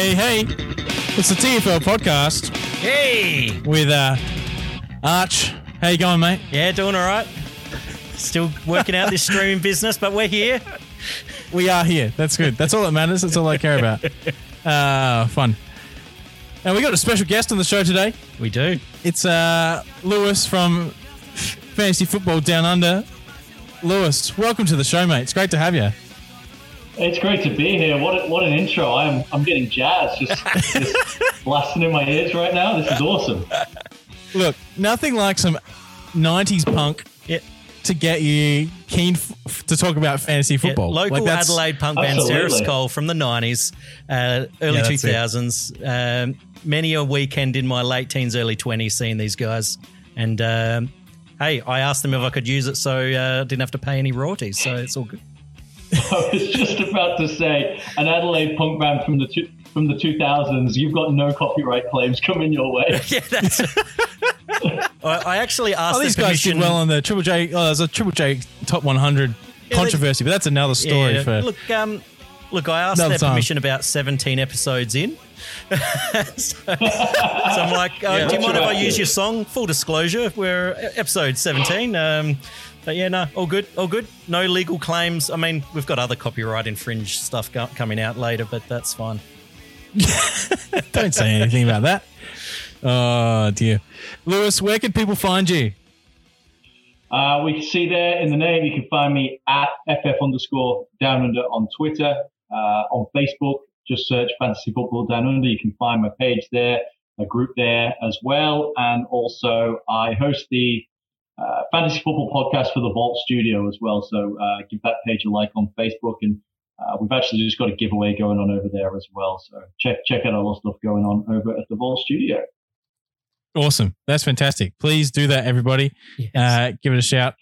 hey, hey. It's the TFL podcast Hey! with uh, Arch. How you going, mate? Yeah, doing all right. Still working out this streaming business, but we're here. We are here. That's good. That's all that matters. That's all I care about. Uh, fun. And we got a special guest on the show today. We do. It's uh, Lewis from Fantasy Football Down Under. Lewis, welcome to the show, mate. It's great to have you. It's great to be here. What a, what an intro! I'm I'm getting jazzed, just, just blasting in my ears right now. This is awesome. Look, nothing like some 90s punk Yeah. to get you keen f- to talk about fantasy Yeah, football. local Like, Adelaide punk band Sarah Absolutely. Skull from the 90s, uh, early Yeah, 2000s. Um, many a weekend in my late teens, early 20s seeing these guys. And um, hey, I asked them if I could use it so uh, I didn't have to pay any royalties. So it's all good. I was just about to say an Adelaide punk band from the two, from the 2000s. You've got no copyright claims coming your way. Yeah, that's. I, I actually asked Oh, the these guys did well on the Triple J. Oh, there's a Triple J top 100 they- controversy, but that's another story Yeah, for. look, um, look, I asked their time. permission about 17 episodes in. so, so I'm like, uh, do you mind if I use your song? Full disclosure, we're episode 17. Um, but yeah, no, all good, all good. No legal claims. I mean, we've got other copyright infringed stuff go- coming out later, but that's fine. Don't say anything about that. Oh dear, Lewis, where can people find you? Uh, we can see there in the name. You can find me at ff underscore down under on Twitter, uh, on Facebook. Just search Fantasy Football Down Under. You can find my page there, a group there as well, and also I host the uh, Fantasy Football podcast for the Vault Studio as well. So uh, give that page a like on Facebook, and uh, we've actually just got a giveaway going on over there as well. So check check out all the stuff going on over at the Vault Studio. Awesome, that's fantastic. Please do that, everybody. Uh, give it a shout.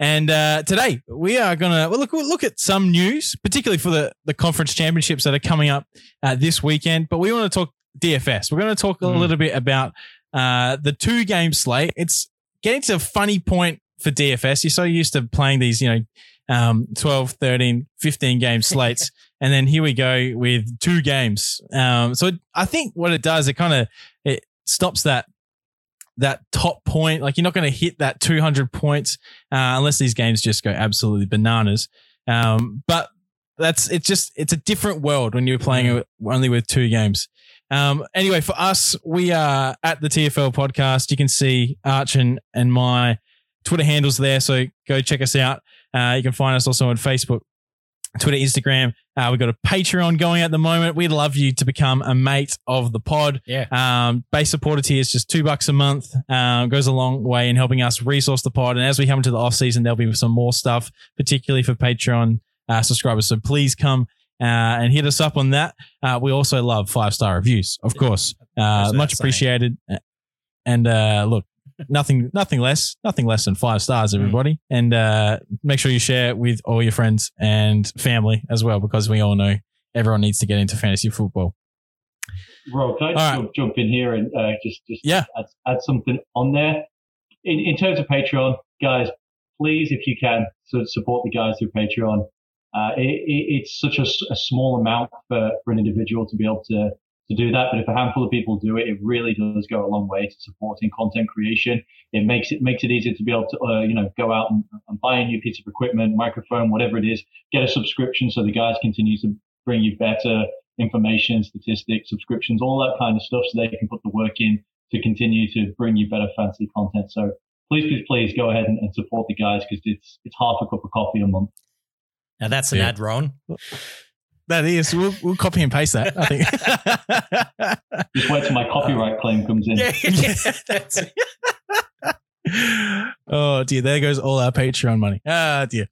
And uh, today we are gonna well, look we'll look at some news, particularly for the the conference championships that are coming up uh, this weekend. But we want to talk DFS. We're going to talk a Mm. little bit about uh, the two game slate. It's getting to a funny point for DFS. You're so used to playing these, you know, um, 12, 13, 15 game slates. and then here we go with two games. Um, so it, I think what it does, it kind of, it stops that, that top point. Like you're not going to hit that 200 points, uh, unless these games just go absolutely bananas. Um, but that's, it's just, it's a different world when you're playing it only with two games. Um, anyway, for us, we are at the TFL podcast. You can see Arch and, and my Twitter handles there. So go check us out. Uh, you can find us also on Facebook, Twitter, Instagram. Uh, we've got a Patreon going at the moment. We'd love you to become a mate of the pod. Yeah. Um, base supporter tier is just two bucks a month. Um, goes a long way in helping us resource the pod. And as we come into the off season, there'll be some more stuff, particularly for Patreon uh, subscribers. So please come and hit us up on that. Uh, we also love five star reviews, of course. Uh, much appreciated. And uh, look, nothing, nothing less, nothing less than five stars, everybody. And uh, make sure you share it with all your friends and family as well, because we all know everyone needs to get into fantasy football. Rob, can I All just right. jump, jump in here and uh, just just Yeah. add, add something on there? In, in terms of Patreon, guys, please, if you can, so support the guys through Patreon. Uh, it, it, it's such a small amount for, for an individual to be able to to do that, but if a handful of people do it, it really does go a long way to supporting content creation. It makes it makes it easier to be able to uh, you know go out and, and buy a new piece of equipment, microphone, whatever it is, get a subscription so the guys continue to bring you better information, statistics, subscriptions, all that kind of stuff so they can put the work in to continue to bring you better fancy content. So please, please, please go ahead and, and support the guys because it's, it's half a cup of coffee a month. Now that's an Yeah. ad, Ron. That is, we'll, we'll copy and paste that, I think. Just wait till my copyright claim comes in. Yeah, that's it. oh dear, there goes all our Patreon money. Ah dear.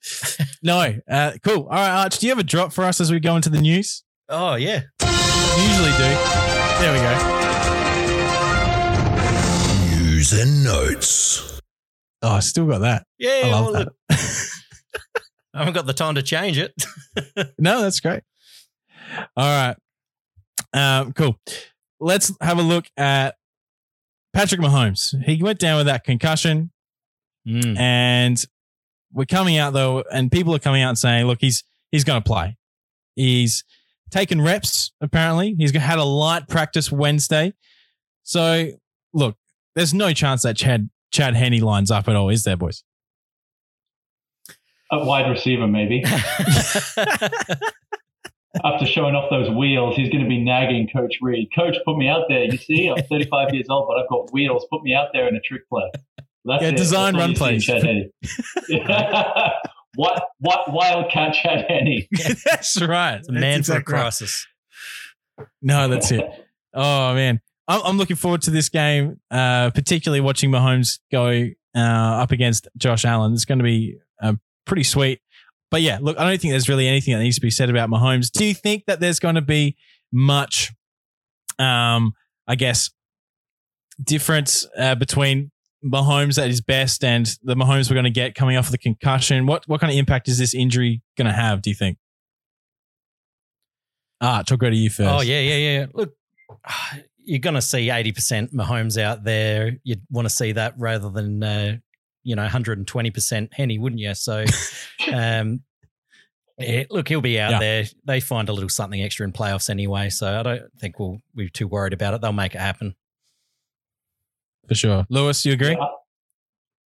No, uh, cool. All right, Arch, do you have a drop for us as we go into the news? Oh, yeah. Usually do. There we go. News and notes. Oh, I still got that. Yeah, I love well, that. I haven't got the time to change it. No, that's great. All right. Um, cool. Let's have a look at Patrick Mahomes. He went down with that concussion, Mm. and we're coming out though, and people are coming out and saying, "Look, he's he's going to play. He's taken reps. Apparently, he's had a light practice Wednesday. So, look, there's no chance that Chad Chad Henne lines up at all, is there, boys? A wide receiver, maybe. After showing off those wheels, he's going to be nagging Coach Reid. Coach, put me out there. You see, I'm 35 years old, but I've got wheels. Put me out there in a trick play. That's yeah, it. design That's run plays. what what wildcat Chad Henne? That's right. It's a man exactly for a crisis. Right. No, that's it. Oh man, I'm, I'm looking forward to this game. Uh, particularly watching Mahomes go uh, up against Josh Allen. It's going to be uh, pretty sweet. But yeah, look, I don't think there's really anything that needs to be said about Mahomes. Do you think that there's going to be much, um, I guess, difference uh, between Mahomes at his best and the Mahomes we're going to get coming off of the concussion? What what kind of impact is this injury going to have? Do you think? Ah, talk go to you first. Oh yeah, yeah, yeah. Look, you're going to see 80% Mahomes out there. You'd want to see that rather than uh, you know 120% Henne wouldn't you? So, um, yeah, look, he'll be out yeah. there. They find a little something extra in playoffs anyway, so I don't think we'll be too worried about it. They'll make it happen. For sure, Lewis, you agree?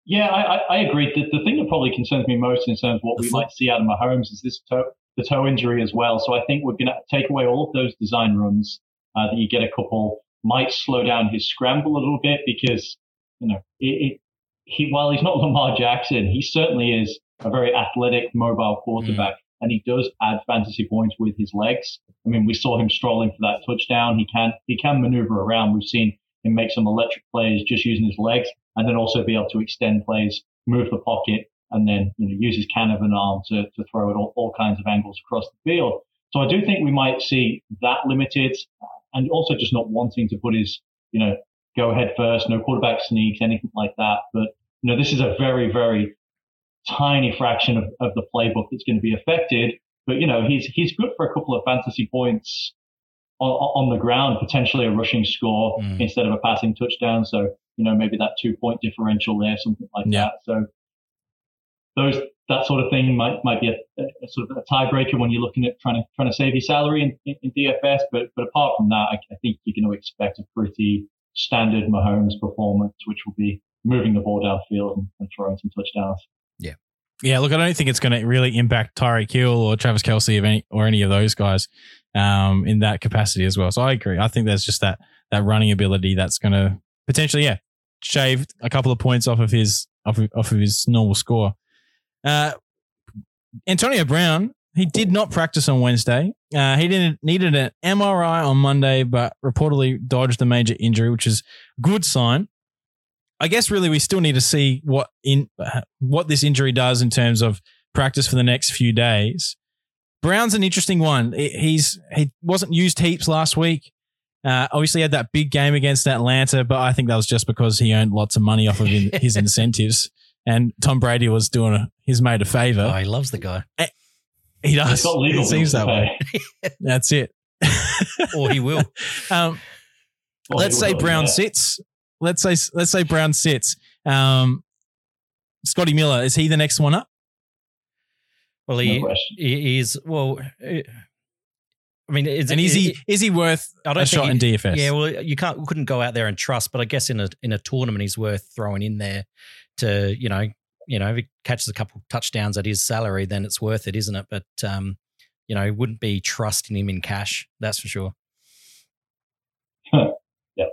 Yeah, I, I, agree. The, the, thing that probably concerns me most in terms of what we might see out of Mahomes is this toe, the toe injury as well. So I think we're going to take away all of those design runs uh, that you get a couple might slow down his scramble a little bit because you know it, it he while he's not Lamar Jackson, he certainly is a very athletic, mobile quarterback, mm. and he does add fantasy points with his legs. I mean, we saw him strolling for that touchdown. He can he can maneuver around. We've seen him make some electric plays just using his legs, and then also be able to extend plays, move the pocket, and then you know use his can of an arm to to throw at all, all kinds of angles across the field. So I do think we might see that limited, and also just not wanting to put his you know go ahead first, no quarterback sneaks, anything like that. But, you know, this is a very, very tiny fraction of, of the playbook that's going to be affected. But, you know, he's, he's good for a couple of fantasy points on, on the ground, potentially a rushing score mm. instead of a passing touchdown. So, you know, maybe that two point differential there, something like yeah. that. So those, that sort of thing might, might be a, a, sort of a tiebreaker when you're looking at trying to, trying to save your salary in, in, in DFS. But, but apart from that, I, I think you're going to expect a pretty, standard Mahomes performance, which will be moving the ball downfield and, and throwing some touchdowns. Yeah. Yeah, look, I don't think it's going to really impact Tyreek Hill or Travis Kelce or any, or any of those guys um, in that capacity as well. So I agree. I think there's just that that running ability that's going to potentially, yeah, shave a couple of points off of his off of, off of his normal score. Uh, Antonio Brown he did not practice on Wednesday. Uh, he didn't needed an MRI on Monday, but reportedly dodged a major injury, which is a good sign. I guess really we still need to see what in what this injury does in terms of practice for the next few days. Brown's an interesting one. He's he wasn't used heaps last week. Uh, obviously, had that big game against Atlanta, but I think that was just because he earned lots of money off of his incentives, and Tom Brady was doing a, his mate a favor. Oh, he loves the guy. He does. It seems that way. That's it. or he will. Um, or let's say will, Brown yeah. sits. Let's say let's say Brown sits. Um, Scotty Miller is he the next one up? Well, he, no he is. Well, uh, I mean, is, and is he is he worth I don't a shot he, in DFS? Yeah, well, you can't couldn't go out there and trust, but I guess in a in a tournament, he's worth throwing in there to you know you know, if he catches a couple touchdowns at his salary, then it's worth it, isn't it? But um, you know, wouldn't be trusting him in cash. That's for sure. yeah,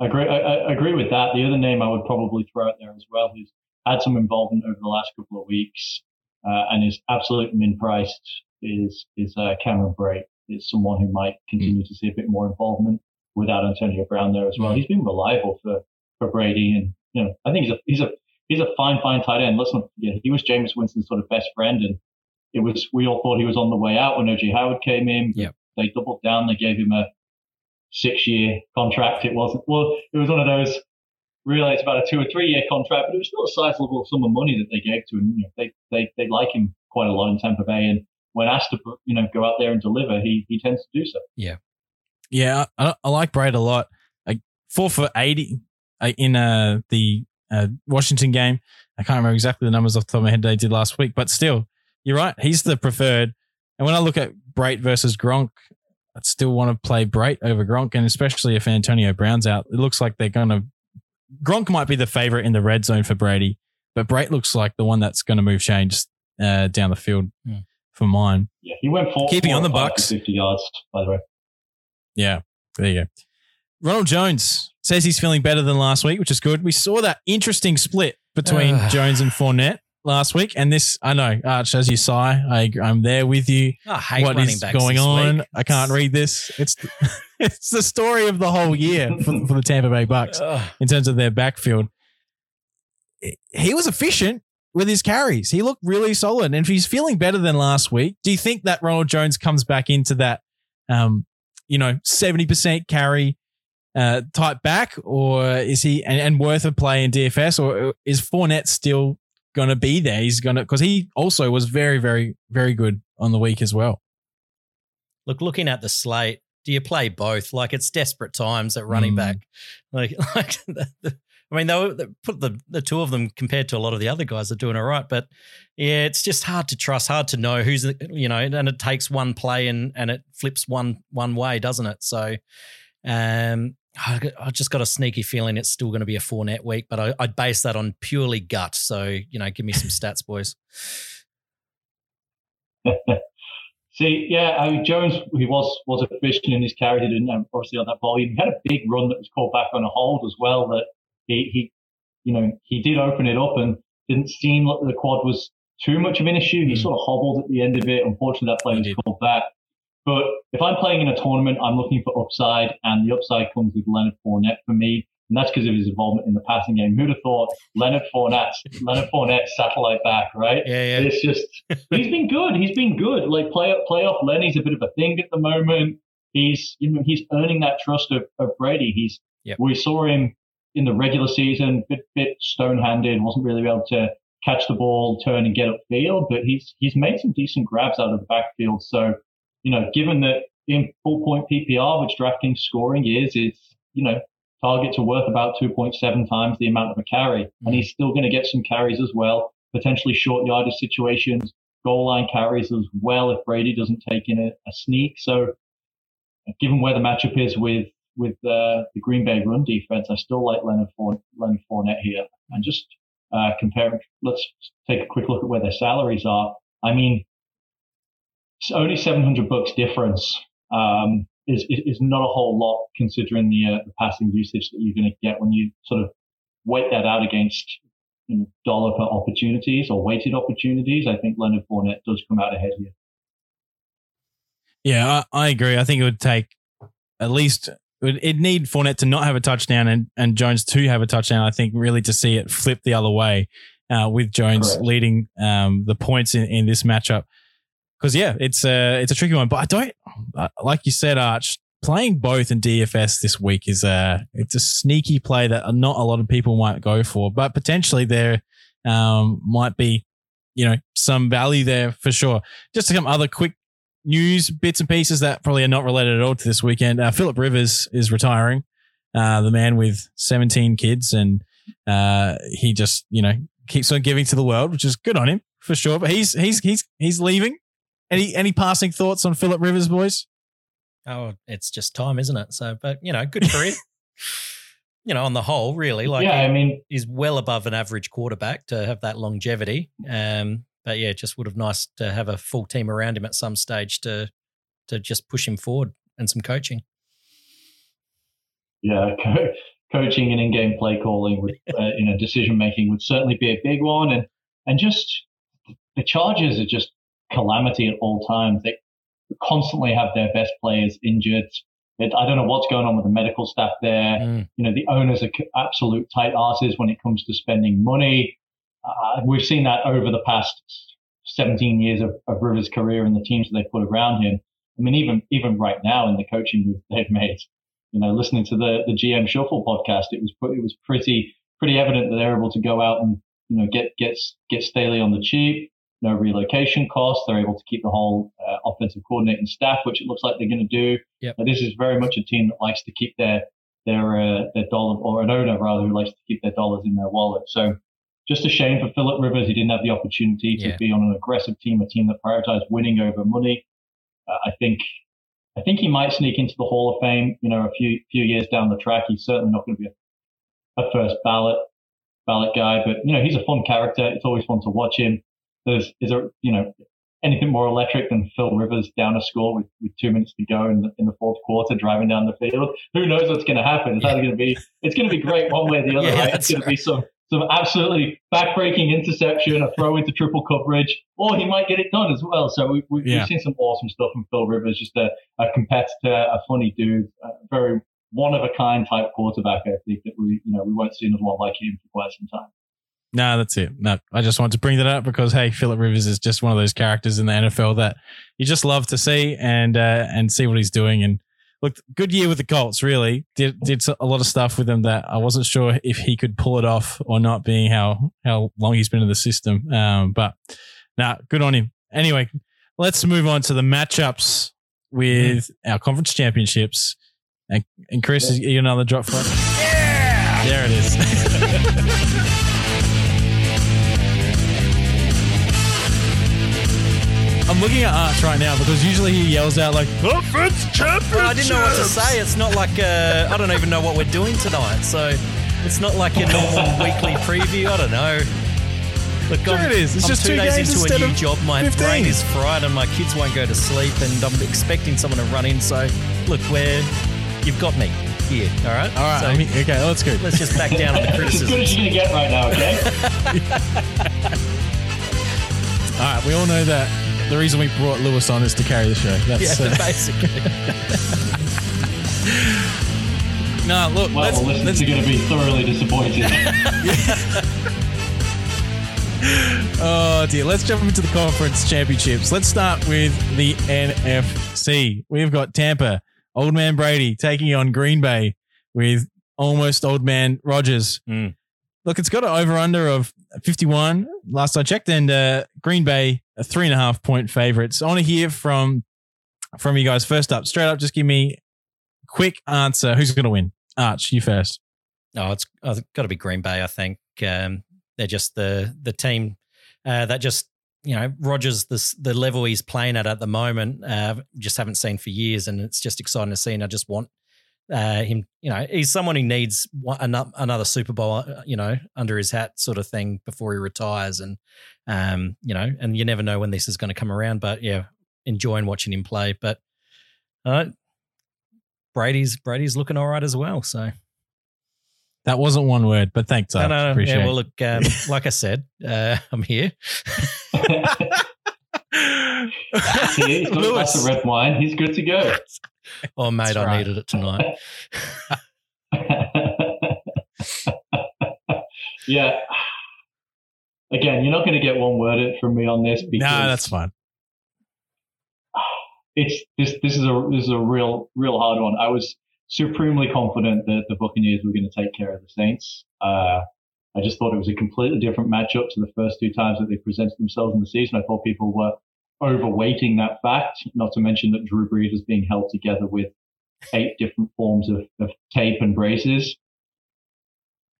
I agree. I, I, agree with that. The other name I would probably throw out there as well, who's had some involvement over the last couple of weeks uh, and is absolutely min priced, is is uh, Cameron Brate. Is someone who might continue mm. to see a bit more involvement without Antonio Brown there as well. Mm. He's been reliable for for Brady, and you know, I think he's a he's a he's a fine, fine tight end. Listen, yeah, he was Jameis Winston's sort of best friend, and it was we all thought he was on the way out when OJ Howard came in. Yeah, they doubled down. They gave him a six-year contract. It wasn't well. It was one of those. Really, it's about a two or three-year contract, but it was still a sizable sum of money that they gave to him. You know, they they they like him quite a lot in Tampa Bay, and when asked to you know go out there and deliver, he he tends to do so. Yeah, yeah, I, I like Brate a lot. Like four for eighty uh, in uh, the uh, Washington game. I can't remember exactly the numbers off the top of my head they did last week, but still, you're right. He's the preferred And when I look at Brate versus Gronk, I'd still want to play Brate over Gronk, and especially if Antonio Brown's out, it looks like they're going to. Gronk might be the favorite in the red zone for Brady, but Brate looks like the one that's going to move chains uh, down the field Hmm. for mine. Yeah, he went for Keeping four on the or Bucks. 50 yards, by the way. Yeah, there you go. Ronald Jones says he's feeling better than last week, which is good. We saw that interesting split between Ah. Jones and Fournette last week, and this I know, Arch, as you sigh, I, I'm there with you. I hate What running is backs going on? week. I can't read this. It's it's the story of the whole year for, for the Tampa Bay Bucks in terms of their backfield. He was efficient with his carries. He looked really solid. And if he's feeling better than last week, do you think that Ronald Jones comes back into that, um, you know, 70% carry uh, type back? Or is he, and, and worth a play in DFS? Or is Fournette still going to be there? He's going to, because he also was very, very, very good on the week as well. Look, looking at the slate, do you play both? Like it's desperate times at running Mm. back. Like, like the, the, I mean, they, were- they put the the two of them compared to a lot of the other guys are doing all right, but yeah, it's just hard to trust, hard to know who's the- you know, and it takes one play and and it flips one one way, doesn't it? So, um. I I just got a sneaky feeling it's still going to be a Fournette week, but I, I'd base that on purely gut. So, you know, give me some stats, boys. See, yeah, I mean, Jones, he was was efficient in his carry. He didn't obviously on that volume. He had a big run that was called back on a hold as well. That he, he, you know, he did open it up and didn't seem like the quad was too much of an issue. He Mm. sort of hobbled at the end of it. Unfortunately, that play was called back. But if I'm playing in a tournament, I'm looking for upside, and the upside comes with Leonard Fournette for me. And that's because of his involvement in the passing game. Who'd have thought Leonard Fournette, Leonard Fournette satellite back, right? Yeah, yeah. It's just he's been good. He's been good. Like play playoff Lenny's a bit of a thing at the moment. He's you know he's earning that trust of, of Brady. He's Yep. we saw him in the regular season, bit bit stone handed, wasn't really able to catch the ball, turn and get upfield, but he's he's made some decent grabs out of the backfield. So, you know, given that in full point PPR, which DraftKings scoring is, it's you know, targets are worth about 2.7 times the amount of a carry. And he's still going to get some carries as well, potentially short yardage situations, goal line carries as well if Brady doesn't take in a, a sneak. So given where the matchup is with, with uh, the Green Bay run defense, I still like Leonard, Fourn- Leonard Fournette here. And just uh, comparing, let's take a quick look at where their salaries are. I mean, only 700 bucks difference. Um, is, is, not a whole lot considering the, uh, the passing usage that you're going to get when you sort of weight that out against you know, dollar per opportunities or weighted opportunities. I think Leonard Fournette does come out ahead here. Yeah, I, I agree. I think it would take at least it'd need Fournette to not have a touchdown and, and Jones to have a touchdown. I think really to see it flip the other way uh, with Jones Correct. leading um, the points in, in this matchup. Because yeah, it's a it's a tricky one. But I don't uh, like you said, Arch. Playing both in DFS this week is a it's a sneaky play that not a lot of people might go for, but potentially there um, might be you know some value there for sure. Just some other quick news bits and pieces that probably are not related at all to this weekend. Uh, Philip Rivers is retiring, uh, the man with 17 kids, and uh, he just you know keeps on giving to the world, which is good on him for sure. But he's he's he's he's leaving. Any any passing thoughts on Philip Rivers, boys? Oh, it's just time, isn't it? So, but you know, good career. you know, on the whole, really, like yeah, I mean, he's well above an average quarterback to have that longevity. Um, but yeah, just would have nice to have a full team around him at some stage to to just push him forward and some coaching. yeah, co- coaching and in-game play calling, would, uh, you know, decision making would certainly be a big one, and and just the Chargers are just calamity at all times. They constantly have their best players injured. It, I don't know what's going on with the medical staff there. Mm. You know, the owners are absolute tight asses when it comes to spending money. Uh, we've seen that over the past 17 years of, of Rivers' career and the teams that they put around him. I mean, even even right now in the coaching move they've made, you know, listening to the the GM Shuffle podcast, it was it was pretty pretty evident that they're able to go out and you know get get get Staley on the cheap, no relocation costs. They're able to keep the whole uh, offensive coordinating staff, which it looks like they're going to do. Yep. But this is very much a team that likes to keep their their uh, their dollar or an owner rather who likes to keep their dollars in their wallet. So just a shame for Philip Rivers. He didn't have the opportunity to Yeah. be on an aggressive team, a team that prioritized winning over money. Uh, I think, I think he might sneak into the Hall of Fame. You know, a few few years down the track, he's certainly not going to be a, a first ballot ballot guy, but you know, he's a fun character. It's always fun to watch him. There's is there you know anything more electric than Phil Rivers down a score with, with two minutes to go in the, in the fourth quarter, driving down the field? Who knows what's going to happen? It's either going to be it's going to be great one way or the other, Yeah, right? It's going to be some some absolutely backbreaking interception, a throw into triple coverage, or he might get it done as well. So we, we, Yeah. we've seen some awesome stuff from Phil Rivers, just a, a competitor, a funny dude, a very one of a kind type quarterback. I think that we you know we won't see another one like him for quite some time. No, that's it. No, I just wanted to bring that up because hey, Philip Rivers is just one of those characters in the NFL that you just love to see and uh, and see what he's doing. And look, good year with the Colts. Really did did a lot of stuff with them that I wasn't sure if he could pull it off or not, being how how long he's been in the system. Um, but nah, good on him. Anyway, let's move on to the matchups with our conference championships. And, and Chris, is you another drop for us? Yeah, there it is. I'm looking at Arch right now because usually he yells out like "Conference championships." Well, I didn't know what to say. It's not like uh, I don't even know what we're doing tonight. So it's not like your normal weekly preview. I don't know. Look, Sure I'm, it is. It's I'm just two two days into a new job. My 15. brain is fried, and my kids won't go to sleep. And I'm expecting someone to run in. So look, where you've got me here. All right. All right, So I mean, okay, that's good. let's just back down on the It's as good as criticism. you're going to get right now, okay? All right, we all know that the reason we brought Lewis on is to carry the show. That's Yeah, uh, basically. no. Look, well, let's, the listeners let's are going to be thoroughly disappointed. oh dear. Let's jump into the conference championships. Let's start with the NFC. We've got Tampa, Old Man Brady taking on Green Bay with almost Old Man Rodgers. Mm. Look, it's got an over under of 51 last I checked, and uh, Green Bay a three and a half point favorites. I want to hear from from you guys first up. Straight up, just give me quick answer. Who's going to win? Arch, you first. Oh, it's, it's got to be Green Bay. I think um, they're just the the team uh, that just you know Rodgers the the level he's playing at at the moment. Uh, just haven't seen for years, and it's just exciting to see. And I just want uh, him. You know, he's someone who needs one, another Super Bowl. uh, You know, under his hat, sort of thing before he retires. And um, you know, and you never know when this is going to come around. But yeah, enjoying watching him play. But uh, Brady's Brady's looking all right as well. So. That wasn't one word, but thanks, Arch. No, no, no. Appreciate Yeah, it. well, look, um, like I said, uh, I'm here. See, he's got a glass of red wine. He's good to go. Oh, mate, That's I right. needed it tonight. yeah. Again, you're not going to get one word from me on this because no, that's fine. it's this. This is a this is a real real hard one. I was supremely confident that the Buccaneers were going to take care of the Saints. Uh, I just thought it was a completely different matchup to the first two times that they presented themselves in the season. I thought people were overweighting that fact, not to mention that Drew Brees was being held together with eight different forms of, of tape and braces.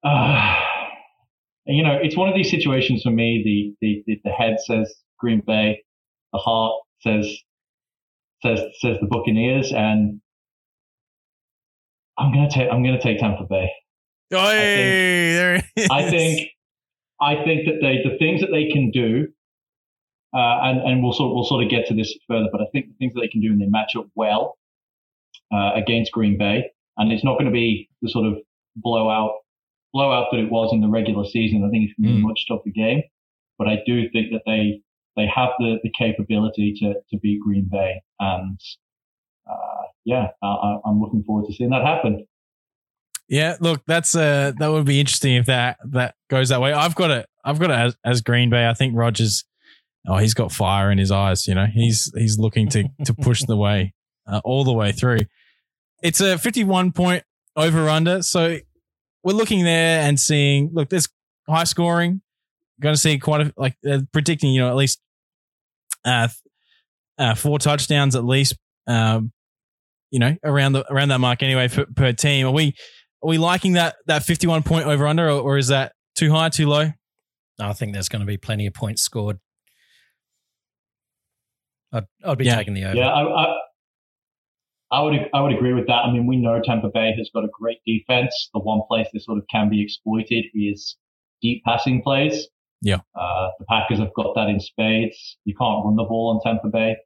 Uh, you know, it's one of these situations for me. The, the, the, head says Green Bay, the heart says, says, says the Buccaneers, and I'm going to take, I'm going to take Tampa Bay. Oh, hey, there. I think I think that they the things that they can do, uh, and and we'll sort we'll sort of get to this further, but I think the things that they can do and they match up well uh, against Green Bay, and it's not going to be the sort of blowout blowout that it was in the regular season. I think it's going to be Mm. a much tougher game, but I do think that they they have the, the capability to to beat Green Bay, and uh, yeah, I, I- I'm looking forward to seeing that happen. Yeah, look, that's uh that would be interesting if that that goes that way. I've got it. I've got it as, as Green Bay. I think Rodgers. Oh, he's got fire in his eyes. You know, he's he's looking to to push the way uh, all the way through. It's a fifty-one point over under. So we're looking there and seeing. Look, there's high scoring. Going to see quite a like uh, predicting. You know, at least uh, uh four touchdowns at least. Um, you know, around the around that mark anyway per, per team. Are we are we liking that that 51 point over under or, or is that too high, too low? I think there's going to be plenty of points scored. I'd, I'd be Yeah. taking the over. Yeah, I, I, I would I would agree with that. I mean, we know Tampa Bay has got a great defense. The one place they sort of can be exploited is deep passing plays. Yeah. Uh, the Packers have got that in spades. You can't run the ball on Tampa Bay,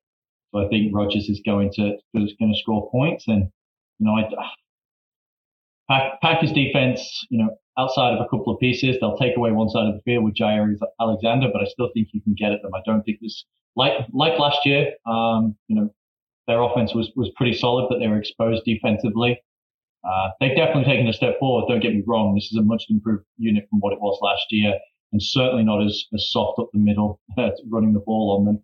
so I think Rodgers is going to is going to score points. And you know, I, Pack, Packers defense, you know, outside of a couple of pieces, they'll take away one side of the field with Jaire Alexander, but I still think you can get at them. I don't think this like like last year. Um, you know, their offense was was pretty solid, but they were exposed defensively. Uh, they've definitely taken a step forward. Don't get me wrong. This is a much improved unit from what it was last year, and certainly not as, as soft up the middle, uh, running the ball on them.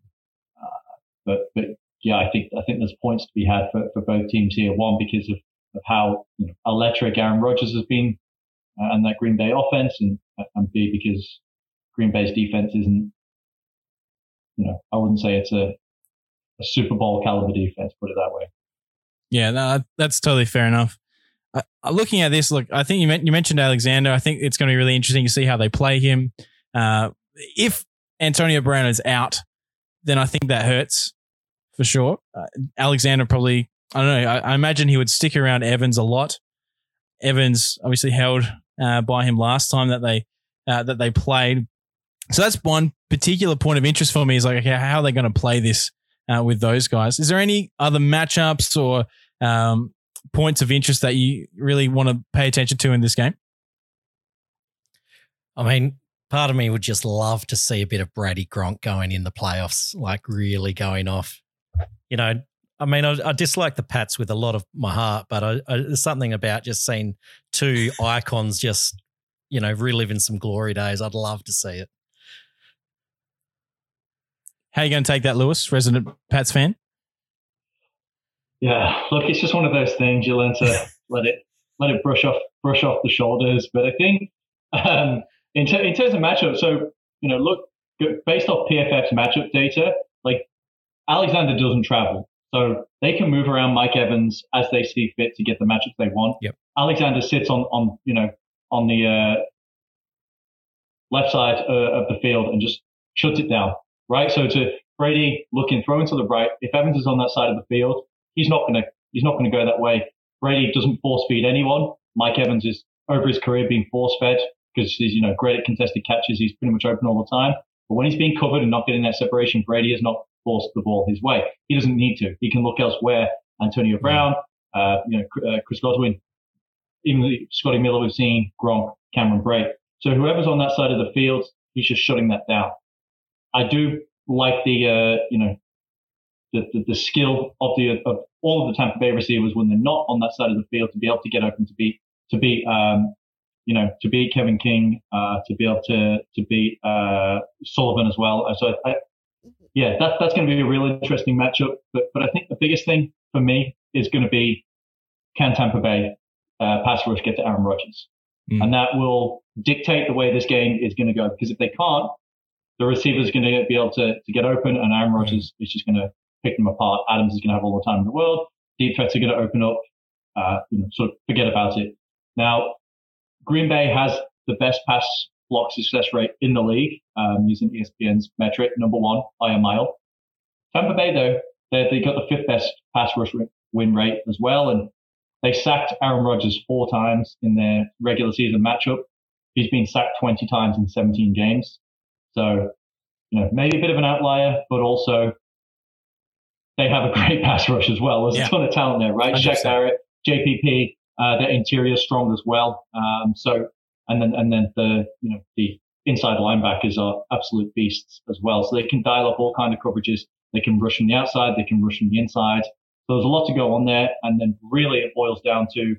Uh, but but yeah, I think I think there's points to be had for, for both teams here. One because of, of how you know, electric Aaron Rodgers has been, uh, and that Green Bay offense, and and B because Green Bay's defense isn't. You know, I wouldn't say it's a, a Super Bowl caliber defense. Put it that way. Yeah, that's totally fair enough. Uh, looking at this, look, I think you, men- you mentioned Alexander. I think it's going to be really interesting to see how they play him. Uh, if Antonio Brown is out, then I think that hurts for sure. Uh, Alexander probably, I don't know, I, I, imagine he would stick around Evans a lot. Evans obviously held uh, by him last time that they uh, that they played. So that's one particular point of interest for me is like, okay, how are they going to play this uh, with those guys? Is there any other matchups or um, points of interest that you really want to pay attention to in this game? I mean, part of me would just love to see a bit of Brady Gronk going in the playoffs, like really going off. You know, I mean, I, I dislike the Pats with a lot of my heart, but I, I, there's something about just seeing two icons just, you know, reliving some glory days. I'd love to see it. How are you going to take that, Lewis, resident Pats fan? Yeah, look, it's just one of those things. You learn to let it let it brush off brush off the shoulders. But I think um, in, ter- in terms of matchup, so you know, look based off PFF's matchup data, like Alexander doesn't travel, so they can move around Mike Evans as they see fit to get the matchups they want. Yep. Alexander sits on on you know on the uh, left side uh, of the field and just shuts it down. Right, so to Brady looking throwing to the right, if Evans is on that side of the field, he's not going to he's not going to go that way. Brady doesn't force feed anyone. Mike Evans is over his career being force fed because he's you know great at contested catches. He's pretty much open all the time. But when he's being covered and not getting that separation, Brady has not forced the ball his way. He doesn't need to. He can look elsewhere. Antonio Brown, uh, you know uh, Chris Godwin, even Scotty Miller. We've seen Gronk, Cameron Brate. So whoever's on that side of the field, he's just shutting that down. I do like the uh, you know the, the, the, skill of the of all of the Tampa Bay receivers when they're not on that side of the field to be able to get open to beat to beat um, you know to beat Kevin King uh, to be able to to beat uh, Sullivan as well. So I, yeah, that, that's going to be a real interesting matchup. But but I think the biggest thing for me is going to be can Tampa Bay uh, pass rush get to Aaron Rodgers, mm. and that will dictate the way this game is going to go. Because if they can't, the receiver's going to be able to, to get open, and Aaron Rodgers is just going to pick them apart. Adams is going to have all the time in the world. Deep threats are going to open up. Uh, you know, sort of forget about it. Now, Green Bay has the best pass block success rate in the league, um, using ESPN's metric, number one by a mile. Tampa Bay, though, they, they got the fifth best pass rush win rate as well, and they sacked Aaron Rodgers four times in their regular season matchup. He's been sacked 20 times in 17 games. So, you know, maybe a bit of an outlier, but also they have a great pass rush as well. There's yeah. a ton of talent there, right? Shaq Barrett, JPP, uh, their interior strong as well. Um, so, and then, and then the, you know, the inside linebackers are absolute beasts as well. So they can dial up all kind of coverages. They can rush from the outside. They can rush from the inside. So there's a lot to go on there. And then really it boils down to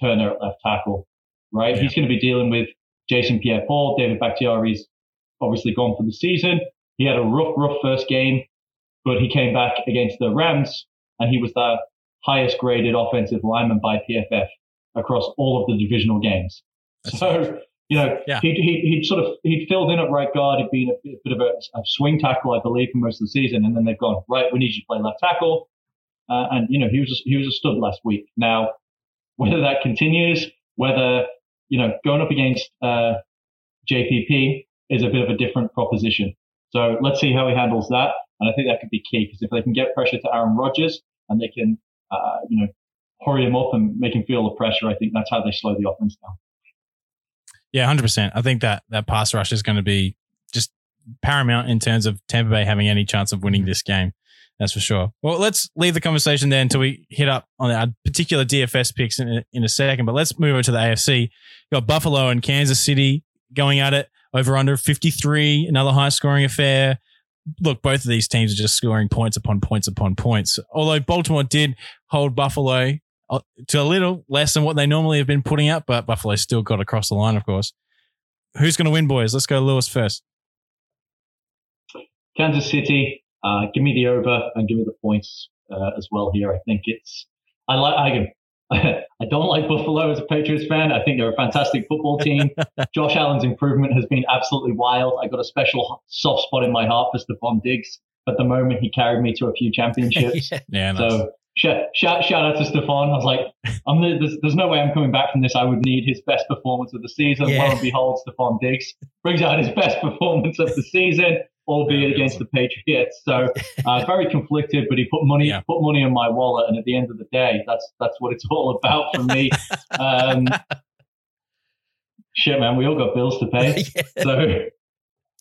Turner at left tackle, right? Yeah. He's going to be dealing with Jason Pierre-Paul, David Bakhtiari's obviously gone for the season. He had a rough, rough first game, but he came back against the Rams and he was the highest graded offensive lineman by PFF across all of the divisional games. That's so, you know, yeah. he, he, he'd sort of, he'd filled in at right guard. He'd been a, a bit of a, a, swing tackle, I believe, for most of the season. And then they've gone, right, we need you to play left tackle. Uh, and, you know, he was, a, he was a stud last week. Now, whether that continues, whether, you know, going up against, uh, JPP is a bit of a different proposition. So let's see how he handles that. And I think that could be key because if they can get pressure to Aaron Rodgers and they can, uh, you know, hurry him up and make him feel the pressure, I think that's how they slow the offense down. Yeah, hundred percent. I think that that pass rush is going to be just paramount in terms of Tampa Bay having any chance of winning this game. That's for sure. Well, let's leave the conversation there until we hit up on our particular DFS picks in a, in a second. But let's move over to the AFC. You got Buffalo and Kansas City going at it over under 53, another high scoring affair. Look, both of these teams are just scoring points upon points upon points. Although Baltimore did hold Buffalo uh, to a little less than what they normally have been putting up, but Buffalo still got across the line, of course. Who's going to win, boys? Let's go Lewis first. Kansas City, uh, give me the over and give me the points uh, as well here. I think it's, I like, I, don't like Buffalo as a Patriots fan. I think they're a fantastic football team. Josh Allen's improvement has been absolutely wild. I got a special soft spot in my heart for Stefon Diggs. At the moment, he carried me to a few championships. yeah, yeah nice. so shout, shout, shout out to Stefon. I was like, I'm the, there's, there's, no way I'm coming back from this. I would need his best performance of the season. Yeah. Lo and behold, Stefon Diggs brings out his best performance of the season albeit against the Patriots. So uh, very conflicted, but he put money yeah. put money in my wallet, and at the end of the day, that's that's what it's all about for me. Um, shit, man, we all got bills to pay. yeah. So